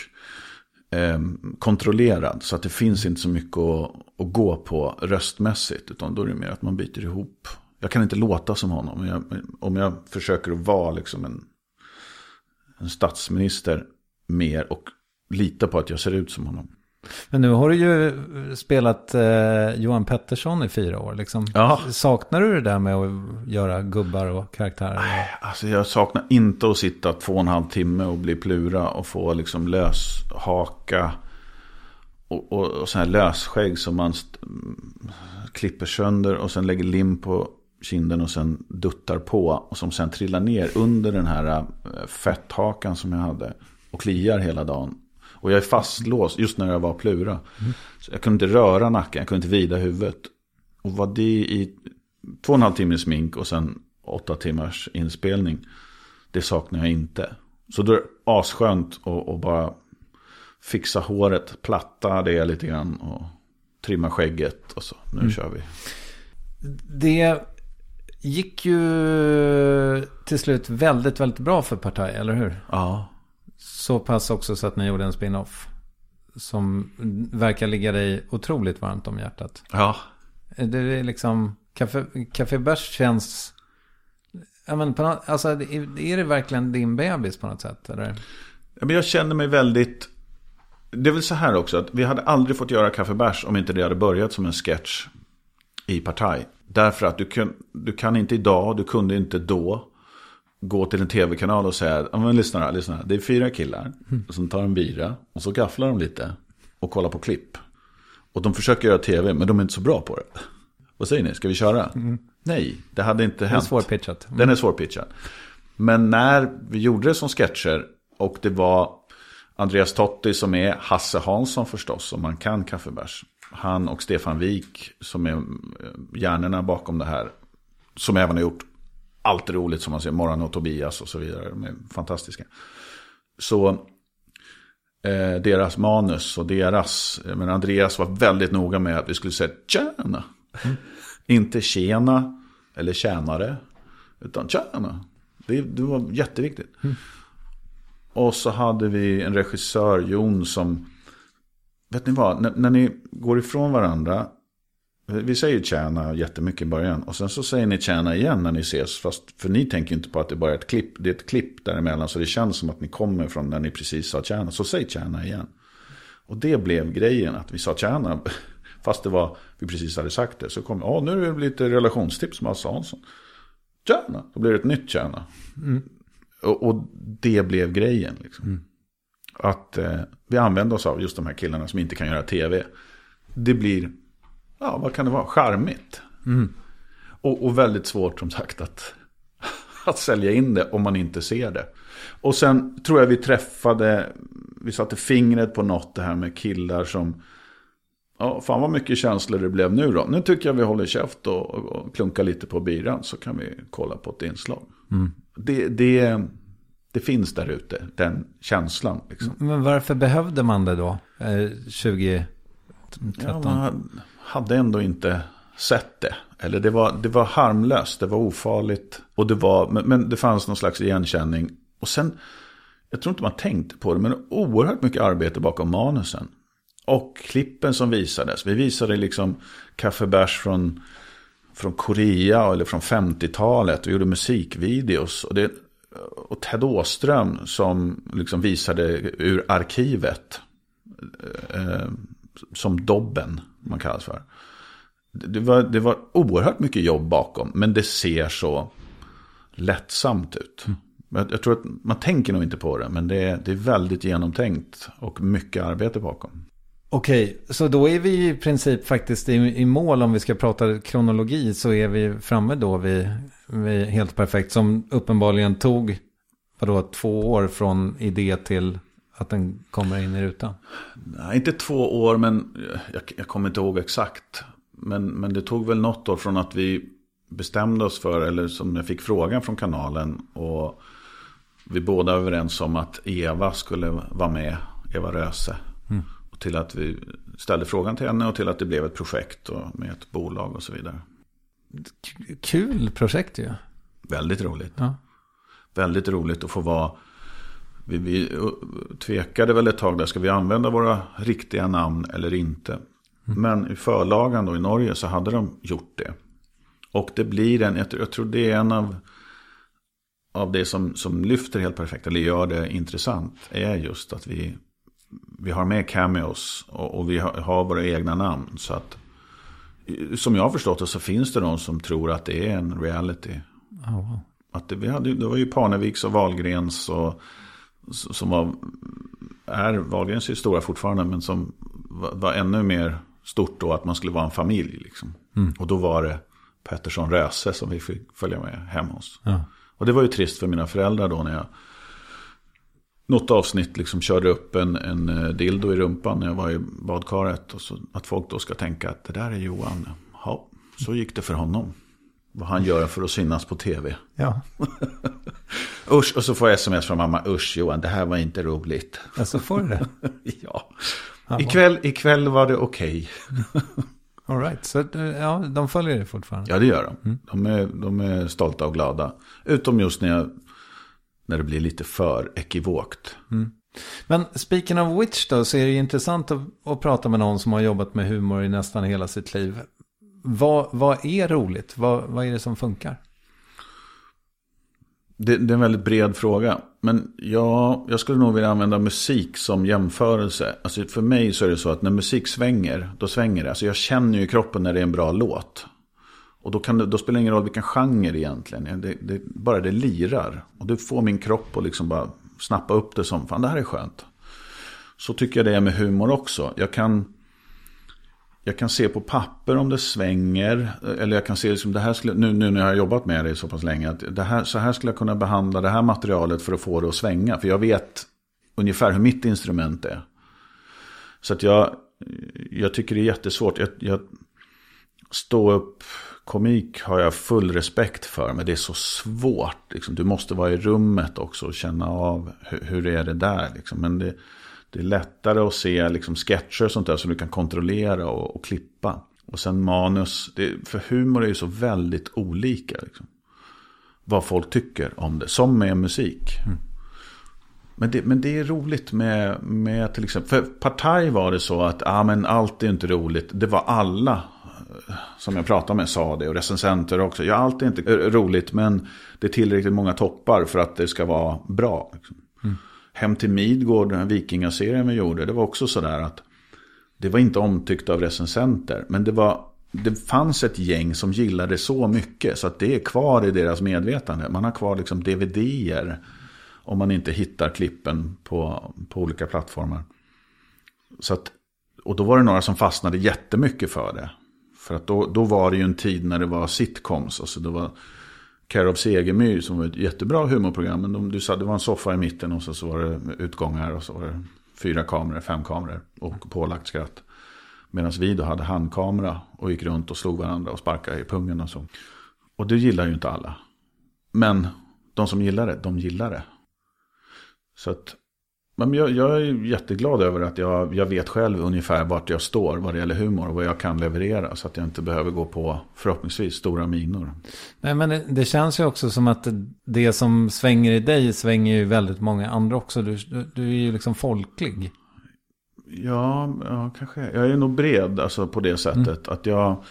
eh, kontrollerad. Så att det finns inte så mycket att, att, gå på röstmässigt. Utan då är det mer att man byter ihop. Jag kan inte låta som honom. Jag, om jag försöker att vara liksom en, en statsminister mer och lita på att jag ser ut som honom. Men nu har du ju spelat eh, Johan Pettersson i fyra år. Liksom. Ja. Saknar du det där med att göra gubbar och karaktärer? Nej, alltså jag saknar inte att sitta två och en halv timme och bli plura och få liksom lös haka. Och, och, och sån här lösskägg som man klipper sönder och sen lägger lim på kinden och sen duttar på. Och som sen trillar ner under den här eh, fetthakan som jag hade. Och kliar hela dagen. Och jag är fastlåst just när jag var plura. Mm. Så jag kunde inte röra nacken, jag kunde inte vida huvudet. Och var det i två och en halv timme smink och sen åtta timmars inspelning. Det saknar jag inte. Så då är det asskönt att bara fixa håret, platta det lite grann och trimma skägget och så. Nu mm. kör vi. Det gick ju till slut väldigt, väldigt bra för Partaj, eller hur? Ja. Så pass också så att ni gjorde en spin-off. Som verkar ligga dig otroligt varmt om hjärtat. Ja. Det är liksom, Café, Café Bärs känns... Ja, men på något, alltså, är det verkligen din bebis på något sätt? Eller? Ja, men jag känner mig väldigt... Det är väl så här också, att vi hade aldrig fått göra Café Bärs om inte det hade börjat som en sketch i Partaj. Därför att du kan, du kan inte idag, du kunde inte då gå till en tv-kanal och säga, ja men lyssna här, lyssna här. Det är fyra killar mm. som tar en bira och så gafflar de lite och kollar på klipp. Och de försöker göra tv, men de är inte så bra på det. Vad säger ni, ska vi köra? Mm. Nej, det hade inte hänt. Den är svårpitchat. Mm. Den är svårpitchad. Men när vi gjorde det som sketcher och det var Andreas Totti som är Hasse Hansson förstås, om man kan kaffebärs. Han och Stefan Wik som är hjärnorna bakom det här. Som även har gjort allt roligt som man ser, Morgon och Tobias och så vidare. De är fantastiska. Så eh, deras manus och deras, men Andreas var väldigt noga med att vi skulle säga tjäna. Mm. Inte tjena eller tjänare, utan tjäna. Det, det var jätteviktigt. Mm. Och så hade vi en regissör, Jon, som... Vet ni vad? N när ni går ifrån varandra. Vi säger tjäna jättemycket i början. Och sen så säger ni tjäna igen när ni ses. Fast för ni tänker inte på att det bara är ett klipp. Det är ett klipp däremellan. Så det känns som att ni kommer från när ni precis sa tjäna. Så säg tjäna igen. Och det blev grejen. Att vi sa tjäna. Fast det var, vi precis hade sagt det. Så kom, ja nu är det lite relationstips med Hasse Hansson. Tjäna. Då blir det ett nytt tjäna. Mm. Och, och, det blev grejen. Liksom. Mm. Att eh, vi använder oss av just de här killarna som inte kan göra tv. Det blir, ja vad kan det vara, charmigt. Mm. Och, och, väldigt svårt som sagt att, att sälja in det om man inte ser det. Och sen tror jag vi träffade, vi satte fingret på något det här med killar som Ja, fan vad mycket känslor det blev nu då. Nu tycker jag vi håller käft och, och klunkar lite på biran så kan vi kolla på ett inslag. Mm. Det, det, det finns där ute, den känslan. Liksom. Men varför behövde man det då, eh, 2013? Ja, man hade hade ändå inte sett det. Eller det var, det var harmlöst, det var ofarligt. Och det var, men, men det fanns någon slags igenkänning. Och sen, jag tror inte man tänkte på det, men oerhört mycket arbete bakom manusen. Och klippen som visades. Vi visade liksom kaffebärs från, från Korea eller från 50-talet. Vi gjorde musikvideos. Och, det, och Ted Åström som liksom visade ur arkivet. Eh, som Dobben, man kallas för. Det var, det var oerhört mycket jobb bakom. Men det ser så lättsamt ut. Mm. Jag tror att man tänker nog inte på det. Men det är, det är väldigt genomtänkt. Och mycket arbete bakom. Okej, så då är vi i princip faktiskt i, i, mål om vi ska prata kronologi så är vi framme då vid, vid Helt Perfekt som uppenbarligen tog vadå, två år från idé till att den kommer in i rutan? Nej, inte två år men jag, jag kommer inte ihåg exakt. Men, men det tog väl något år från att vi bestämde oss för, eller som jag fick frågan från kanalen och vi båda överens om att Eva skulle vara med, Eva Röse. Mm till att vi ställde frågan till henne och till att det blev ett projekt och med ett bolag och så vidare. Kul projekt ju. Väldigt roligt. Ja. Väldigt roligt att få vara... Vi, vi tvekade väl ett tag där, ska vi använda våra riktiga namn eller inte? Mm. Men i förlagan då i Norge så hade de gjort det. Och det blir en, jag tror det är en av, av det som, som lyfter helt perfekt, eller gör det intressant, är just att vi vi har med cameos och, och vi har, har, våra egna namn. Så att, som jag har förstått det så finns det de som tror att det är en reality. Oh. Att det, vi hade, det var ju Parneviks och Wahlgrens och, som var, är, Wahlgrens stora fortfarande, men som var, var, ännu mer stort då att man skulle vara en familj. Liksom. Mm. Och då var det Pettersson Röse som vi fick följa med hem hos. Ja. Och det var ju trist för mina föräldrar då när jag något avsnitt liksom körde upp en, en eh, dildo i rumpan när jag var i badkaret. Och så, att folk då ska tänka att det där är Johan. Ja, så gick det för honom. Vad han gör för att synas på tv. Ja. Usch, och så får jag sms från mamma. Usch Johan, det här var inte roligt. Ja, så får du det. ja. Ikväll, ikväll var det okej. All right. Så ja, de följer det fortfarande? Ja, det gör de. Mm. De, är, de är stolta och glada. Utom just när, jag, när det blir lite för ekivokt. Mm. Men speaking of which då, så är det intressant att, att, prata med någon som har jobbat med humor i nästan hela sitt liv. Vad, vad är roligt? Vad, vad är det som funkar? Det, det, är en väldigt bred fråga. Men jag, jag skulle nog vilja använda musik som jämförelse. Alltså för mig så är det så att när musik svänger, då svänger det. Alltså jag känner ju i kroppen när det är en bra låt. Och då, kan det, då spelar det ingen roll vilken genre egentligen. Det, det, bara det lirar. Och det får min kropp att liksom bara snappa upp det som, fan det här är skönt. Så tycker jag det är med humor också. Jag kan jag kan se på papper om det svänger. Eh, eller jag kan se, liksom, det här skulle, nu, nu när jag har jobbat med det så pass länge. Att det här, så här skulle jag kunna behandla det här materialet för att få det att svänga. För jag vet ungefär hur mitt instrument är. Så att jag, jag tycker det är jättesvårt. Jag, jag, stå upp komik har jag full respekt för. Men det är så svårt. Liksom. Du måste vara i rummet också och känna av hur, hur är det där. Liksom. Men det, det är lättare att se liksom sketcher och sånt där som du kan kontrollera och, och klippa. Och sen manus, det, för humor är ju så väldigt olika. Liksom. Vad folk tycker om det, som med musik. Mm. Men, det, men det är roligt med, med till exempel, för Partaj var det så att ah, men allt är inte roligt. Det var alla eh, som jag pratade med sa det och recensenter också. Ja, allt är inte roligt men det är tillräckligt många toppar för att det ska vara bra. Liksom. Hem till Midgård, den här vikingaserien vi gjorde, det var också sådär att det var inte omtyckt av recensenter. Men det, var, det fanns ett gäng som gillade så mycket så att det är kvar i deras medvetande. Man har kvar liksom DVD-er om man inte hittar klippen på, på olika plattformar. Så att, och då var det några som fastnade jättemycket för det. För att då, då var det ju en tid när det var sitcoms. Alltså det var Care of Segemyhr som var ett jättebra humorprogram. Men de, du sa, det var en soffa i mitten och så, så var det utgångar och så var det fyra kameror, fem kameror och pålagt skratt. Medan vi då hade handkamera och gick runt och slog varandra och sparkade i pungen och så. Och det gillar ju inte alla. Men de som gillar det, de gillar det. Så att men jag, jag, är jätteglad över att jag, jag vet själv ungefär vart jag står vad det gäller humor och vad jag kan leverera. Så att jag inte behöver gå på, förhoppningsvis, stora minor. Nej, men det, det känns ju också som att det som svänger i dig svänger ju väldigt många andra också. Du, du, du är ju liksom folklig. Ja, ja, kanske. Jag är nog bred alltså, på det sättet. Mm. Att jag,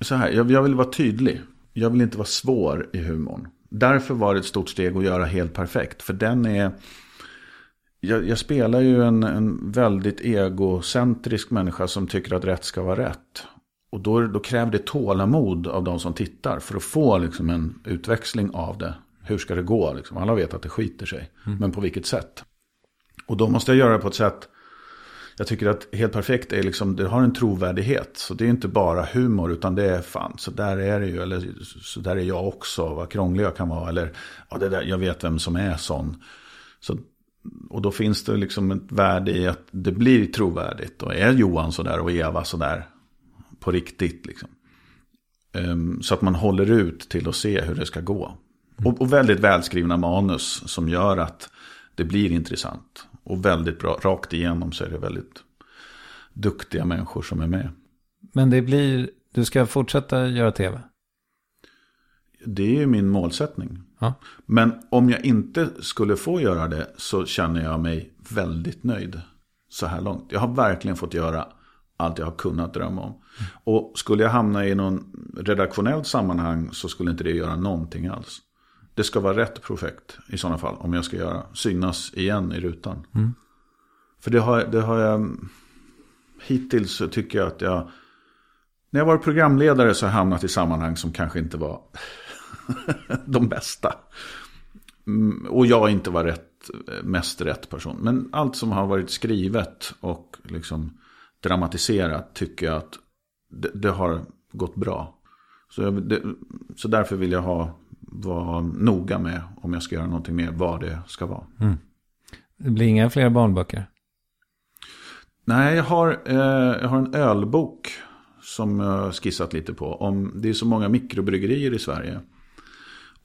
så här, jag, jag vill vara tydlig. Jag vill inte vara svår i humorn. Därför var det ett stort steg att göra helt perfekt. För den är jag, jag, spelar ju en, en väldigt egocentrisk människa som tycker att rätt ska vara rätt. Och då, då kräver det tålamod av de som tittar för att få liksom en utväxling av det. Hur ska det gå? Liksom? Alla vet att det skiter sig. Mm. Men på vilket sätt? Och då måste jag göra det på ett sätt. Jag tycker att helt perfekt är liksom, det har en trovärdighet. Så det är inte bara humor utan det är fan, så där är det ju. Eller så där är jag också, vad krånglig jag kan vara. Eller ja, det där, jag vet vem som är sån. Så och då finns det liksom ett värde i att det blir trovärdigt. Och är Johan sådär och Eva sådär på riktigt liksom. Um, så att man håller ut till att se hur det ska gå. Och, och, väldigt välskrivna manus som gör att det blir intressant. Och väldigt bra, rakt igenom så är det väldigt duktiga människor som är med. Men det blir, du ska fortsätta göra tv? Det är ju min målsättning. Ja. Men om jag inte skulle få göra det så känner jag mig väldigt nöjd så här långt. Jag har verkligen fått göra allt jag har kunnat drömma om. Mm. Och skulle jag hamna i någon redaktionellt sammanhang så skulle inte det göra någonting alls. Det ska vara rätt projekt i sådana fall. Om jag ska göra, synas igen i rutan. Mm. För det har, det har jag, hittills så tycker jag att jag, när jag var programledare så har jag hamnat i sammanhang som kanske inte var de bästa. Mm, och jag inte var rätt, mest rätt person. Men allt som har varit skrivet och liksom dramatiserat tycker jag att det, det har gått bra. Så, jag, det, så därför vill jag ha, vara noga med om jag ska göra någonting mer, vad det ska vara. Mm. Det blir inga fler barnböcker? Nej, jag har, eh, jag har en ölbok som jag skissat lite på. Om, det är så många mikrobryggerier i Sverige.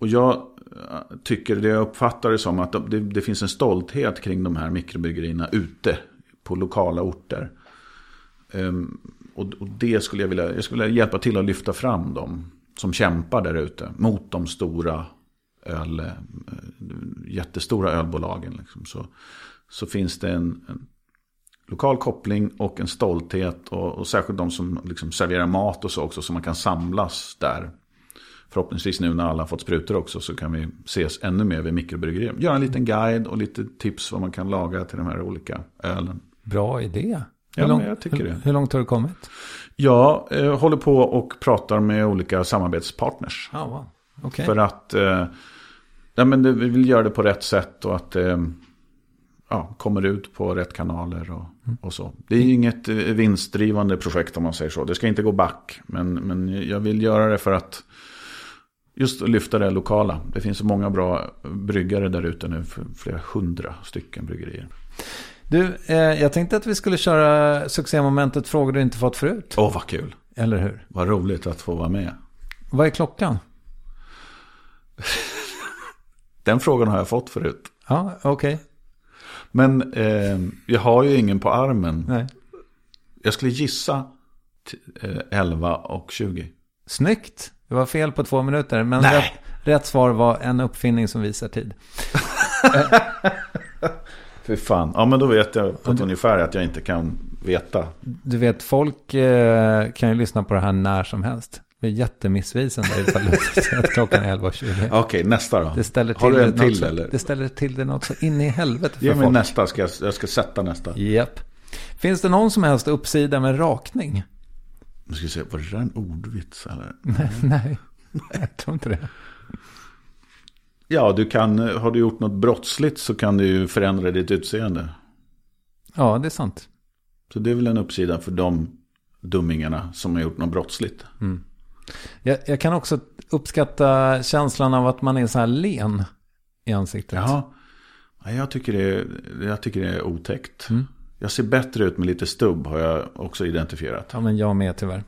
Och jag eh, tycker, det jag uppfattar det som att det, det finns en stolthet kring de här mikrobryggerierna ute på lokala orter. Um, och, och, det skulle jag vilja, jag skulle vilja hjälpa till att lyfta fram dem som kämpar där ute mot de stora öl, eh, jättestora ölbolagen. Liksom. Så, så finns det en, en lokal koppling och en stolthet. Och, och särskilt de som liksom serverar mat och så också. Så man kan samlas där. Förhoppningsvis nu när alla fått sprutor också så kan vi ses ännu mer vid mikrobryggerier. Göra en liten guide och lite tips vad man kan laga till de här olika ölen. Bra idé. Ja, lång, jag tycker hur, det. Hur långt har du kommit? Jag eh, håller på och pratar med olika samarbetspartners. Oh, wow. okay. För att eh, ja, men det, vi vill göra det på rätt sätt och att eh, ja, kommer ut på rätt kanaler och, mm. och så. Det är ju inget eh, vinstdrivande projekt om man säger så. Det ska inte gå back. Men, men jag vill göra det för att just lyfta det lokala. Det finns så många bra bryggare där ute nu. Flera hundra stycken bryggerier. Du, eh, jag tänkte att vi skulle köra succémomentet frågor du inte fått förut. Åh, oh, vad kul. Eller hur? Vad roligt att få vara med. Vad är klockan? Den frågan har jag fått förut. Ja, okej. Okay. Men eh, jag har ju ingen på armen. Nej. Jag skulle gissa eh, 11 och 20. Snyggt. Det var fel på två minuter. Men rätt, rätt, svar var en uppfinning som visar tid. Fy fan. Ja, men då vet jag på ett ungefär att jag inte kan veta. Du vet, folk eh, kan ju lyssna på det här när som helst. Det är jättemissvisande ifall du att klockan är 11.20. Okej, okay, nästa då. Det ställer till Har du en till så, eller? Det ställer till det något så in i helvete för Ge mig folk. nästa, ska jag, jag ska sätta nästa. Japp. Finns det någon som helst uppsida med rakning? Nu ska se, var det där en ordvits eller? Nej, nej, jag tror inte det. Ja, du kan, har du gjort något brottsligt så kan du ju förändra ditt utseende. Ja, det är sant. Så det är väl en uppsida för de dummingarna som har gjort något brottsligt. Mm. Jag, jag, kan också uppskatta känslan av att man är så här len i ansiktet. Ja, jag tycker det är, jag tycker det är otäckt. Mm. Jag ser bättre ut med lite stubb har jag också identifierat. Ja, men jag med tyvärr.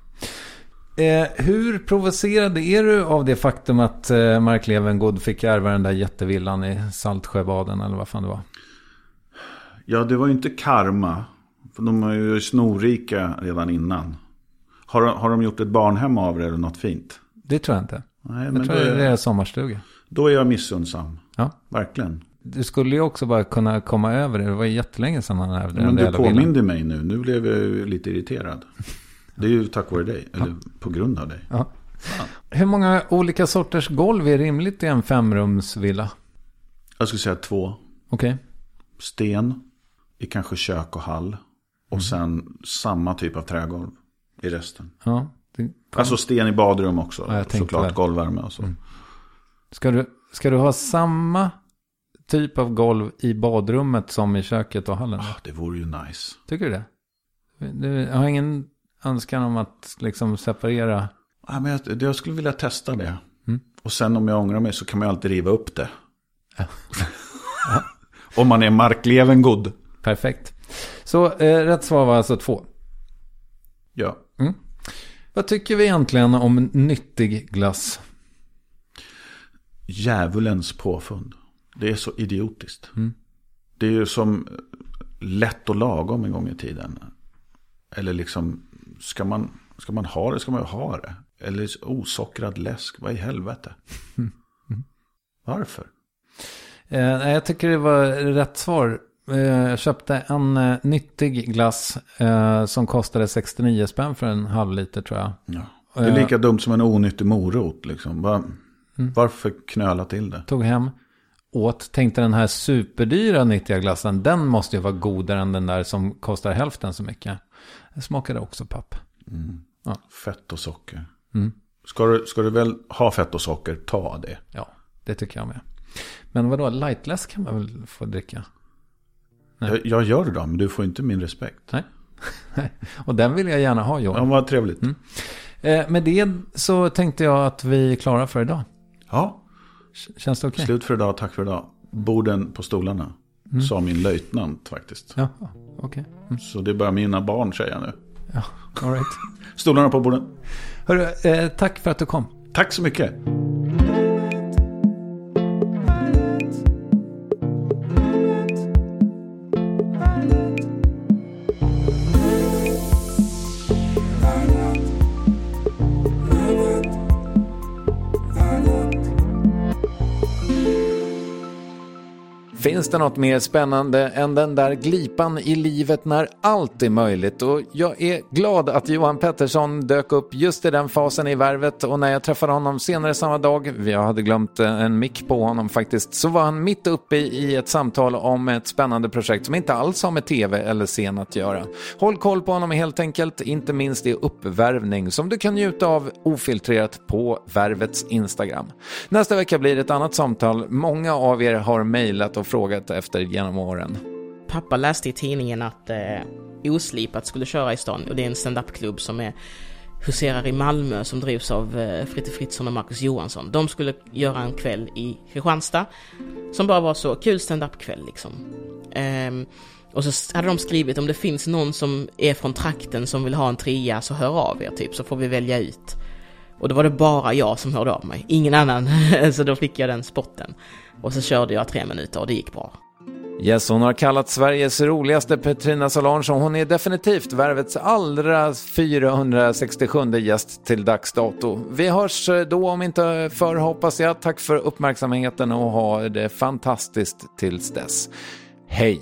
Eh, hur provocerad är du av det faktum att eh, Mark Levengood fick ärva den där jättevillan i Saltsjöbaden eller vad fan det var? Ja, det var ju inte karma. För de är ju snorrika redan innan. Har, har de gjort ett barnhem av det eller något fint? Det tror jag inte. Nej, jag men tror det är, deras sommarstuga. Då är jag missunnsam. Ja. Verkligen. Du skulle ju också bara kunna komma över det. Det var jättelänge sedan han ärvde Men du påminde mig nu. Nu blev jag lite irriterad. Det är ju tack vare dig. Eller ja. på grund av dig. Ja. Hur många olika sorters golv är rimligt i en femrumsvilla? Jag skulle säga två. Okej. Okay. Sten i kanske kök och hall. Och mm. sen samma typ av trägolv i resten. Ja. Alltså sten i badrum också. Ja, såklart golvvärme och så. Mm. Ska, du, ska du ha samma typ av golv i badrummet som i köket och hallen? Oh, det vore ju nice. Tycker du det? Du har ingen önskan om att liksom separera? Ja, men jag, jag skulle vilja testa det. Mm. Och sen om jag ångrar mig så kan man alltid riva upp det. Ja. om man är markleven god. Perfekt. Så eh, rätt svar var alltså två. Ja. Mm. Vad tycker vi egentligen om nyttig glass? Djävulens påfund. Det är så idiotiskt. Mm. Det är ju som lätt och lagom en gång i tiden. Eller liksom, ska man, ska man ha det ska man ju ha det. Eller osockrad läsk, vad i helvete. Mm. Varför? Eh, jag tycker det var rätt svar. Eh, jag köpte en eh, nyttig glass eh, som kostade 69 spänn för en halv liter tror jag. Ja. Det är lika dumt som en onyttig morot. Liksom. Var, mm. Varför knöla till det? Tog hem, åt, tänkte den här superdyra nyttiga glassen, den måste ju vara godare än den där som kostar hälften så mycket. Det smakade också papp. Mm. Ja. Fett och socker. Mm. Ska, du, ska du väl ha fett och socker, ta det. Ja, det tycker jag med. Men vadå, lightläsk kan man väl få dricka? Jag, jag, gör det då, men du får inte min respekt. Nej. och den vill jag gärna ha Johan. Ja, vad trevligt. Mm. Eh, med det så tänkte jag att vi är klara för idag. Ja. Känns det okej? Okay? Slut för idag, tack för idag. Borden på stolarna. Mm. Sa min löjtnant faktiskt. Ja. Okay. Mm. Så det är bara mina barn säger nu. Ja, all right. Stolarna på borden. Hörru, eh, tack för att du kom. Tack så mycket. Finns det något mer spännande än den där glipan i livet när allt är möjligt? Och jag är glad att Johan Pettersson dök upp just i den fasen i värvet och när jag träffade honom senare samma dag, jag hade glömt eh, en mick på honom faktiskt, så var han mitt uppe i ett samtal om ett spännande projekt som inte alls har med tv eller scen att göra. Håll koll på honom helt enkelt, inte minst i uppvärvning som du kan njuta av ofiltrerat på Värvets Instagram. Nästa vecka blir det ett annat samtal. Många av er har mejlat och frågat efter genom åren. Pappa läste i tidningen att eh, Oslipat skulle köra i stan och det är en standupklubb som är huserar i Malmö som drivs av eh, Fritte Fritzson och Marcus Johansson. De skulle göra en kväll i Kristianstad som bara var så kul standup-kväll liksom. Ehm, och så hade de skrivit om det finns någon som är från trakten som vill ha en trea så hör av er typ så får vi välja ut. Och då var det bara jag som hörde av mig, ingen annan. så då fick jag den spotten. Och så körde jag tre minuter och det gick bra. Yes, hon har kallat Sveriges roligaste Petrina Solange och hon är definitivt Värvets allra 467 gäst till dags dato. Vi hörs eh, då om inte förr hoppas jag. Tack för uppmärksamheten och ha det fantastiskt tills dess. Hej!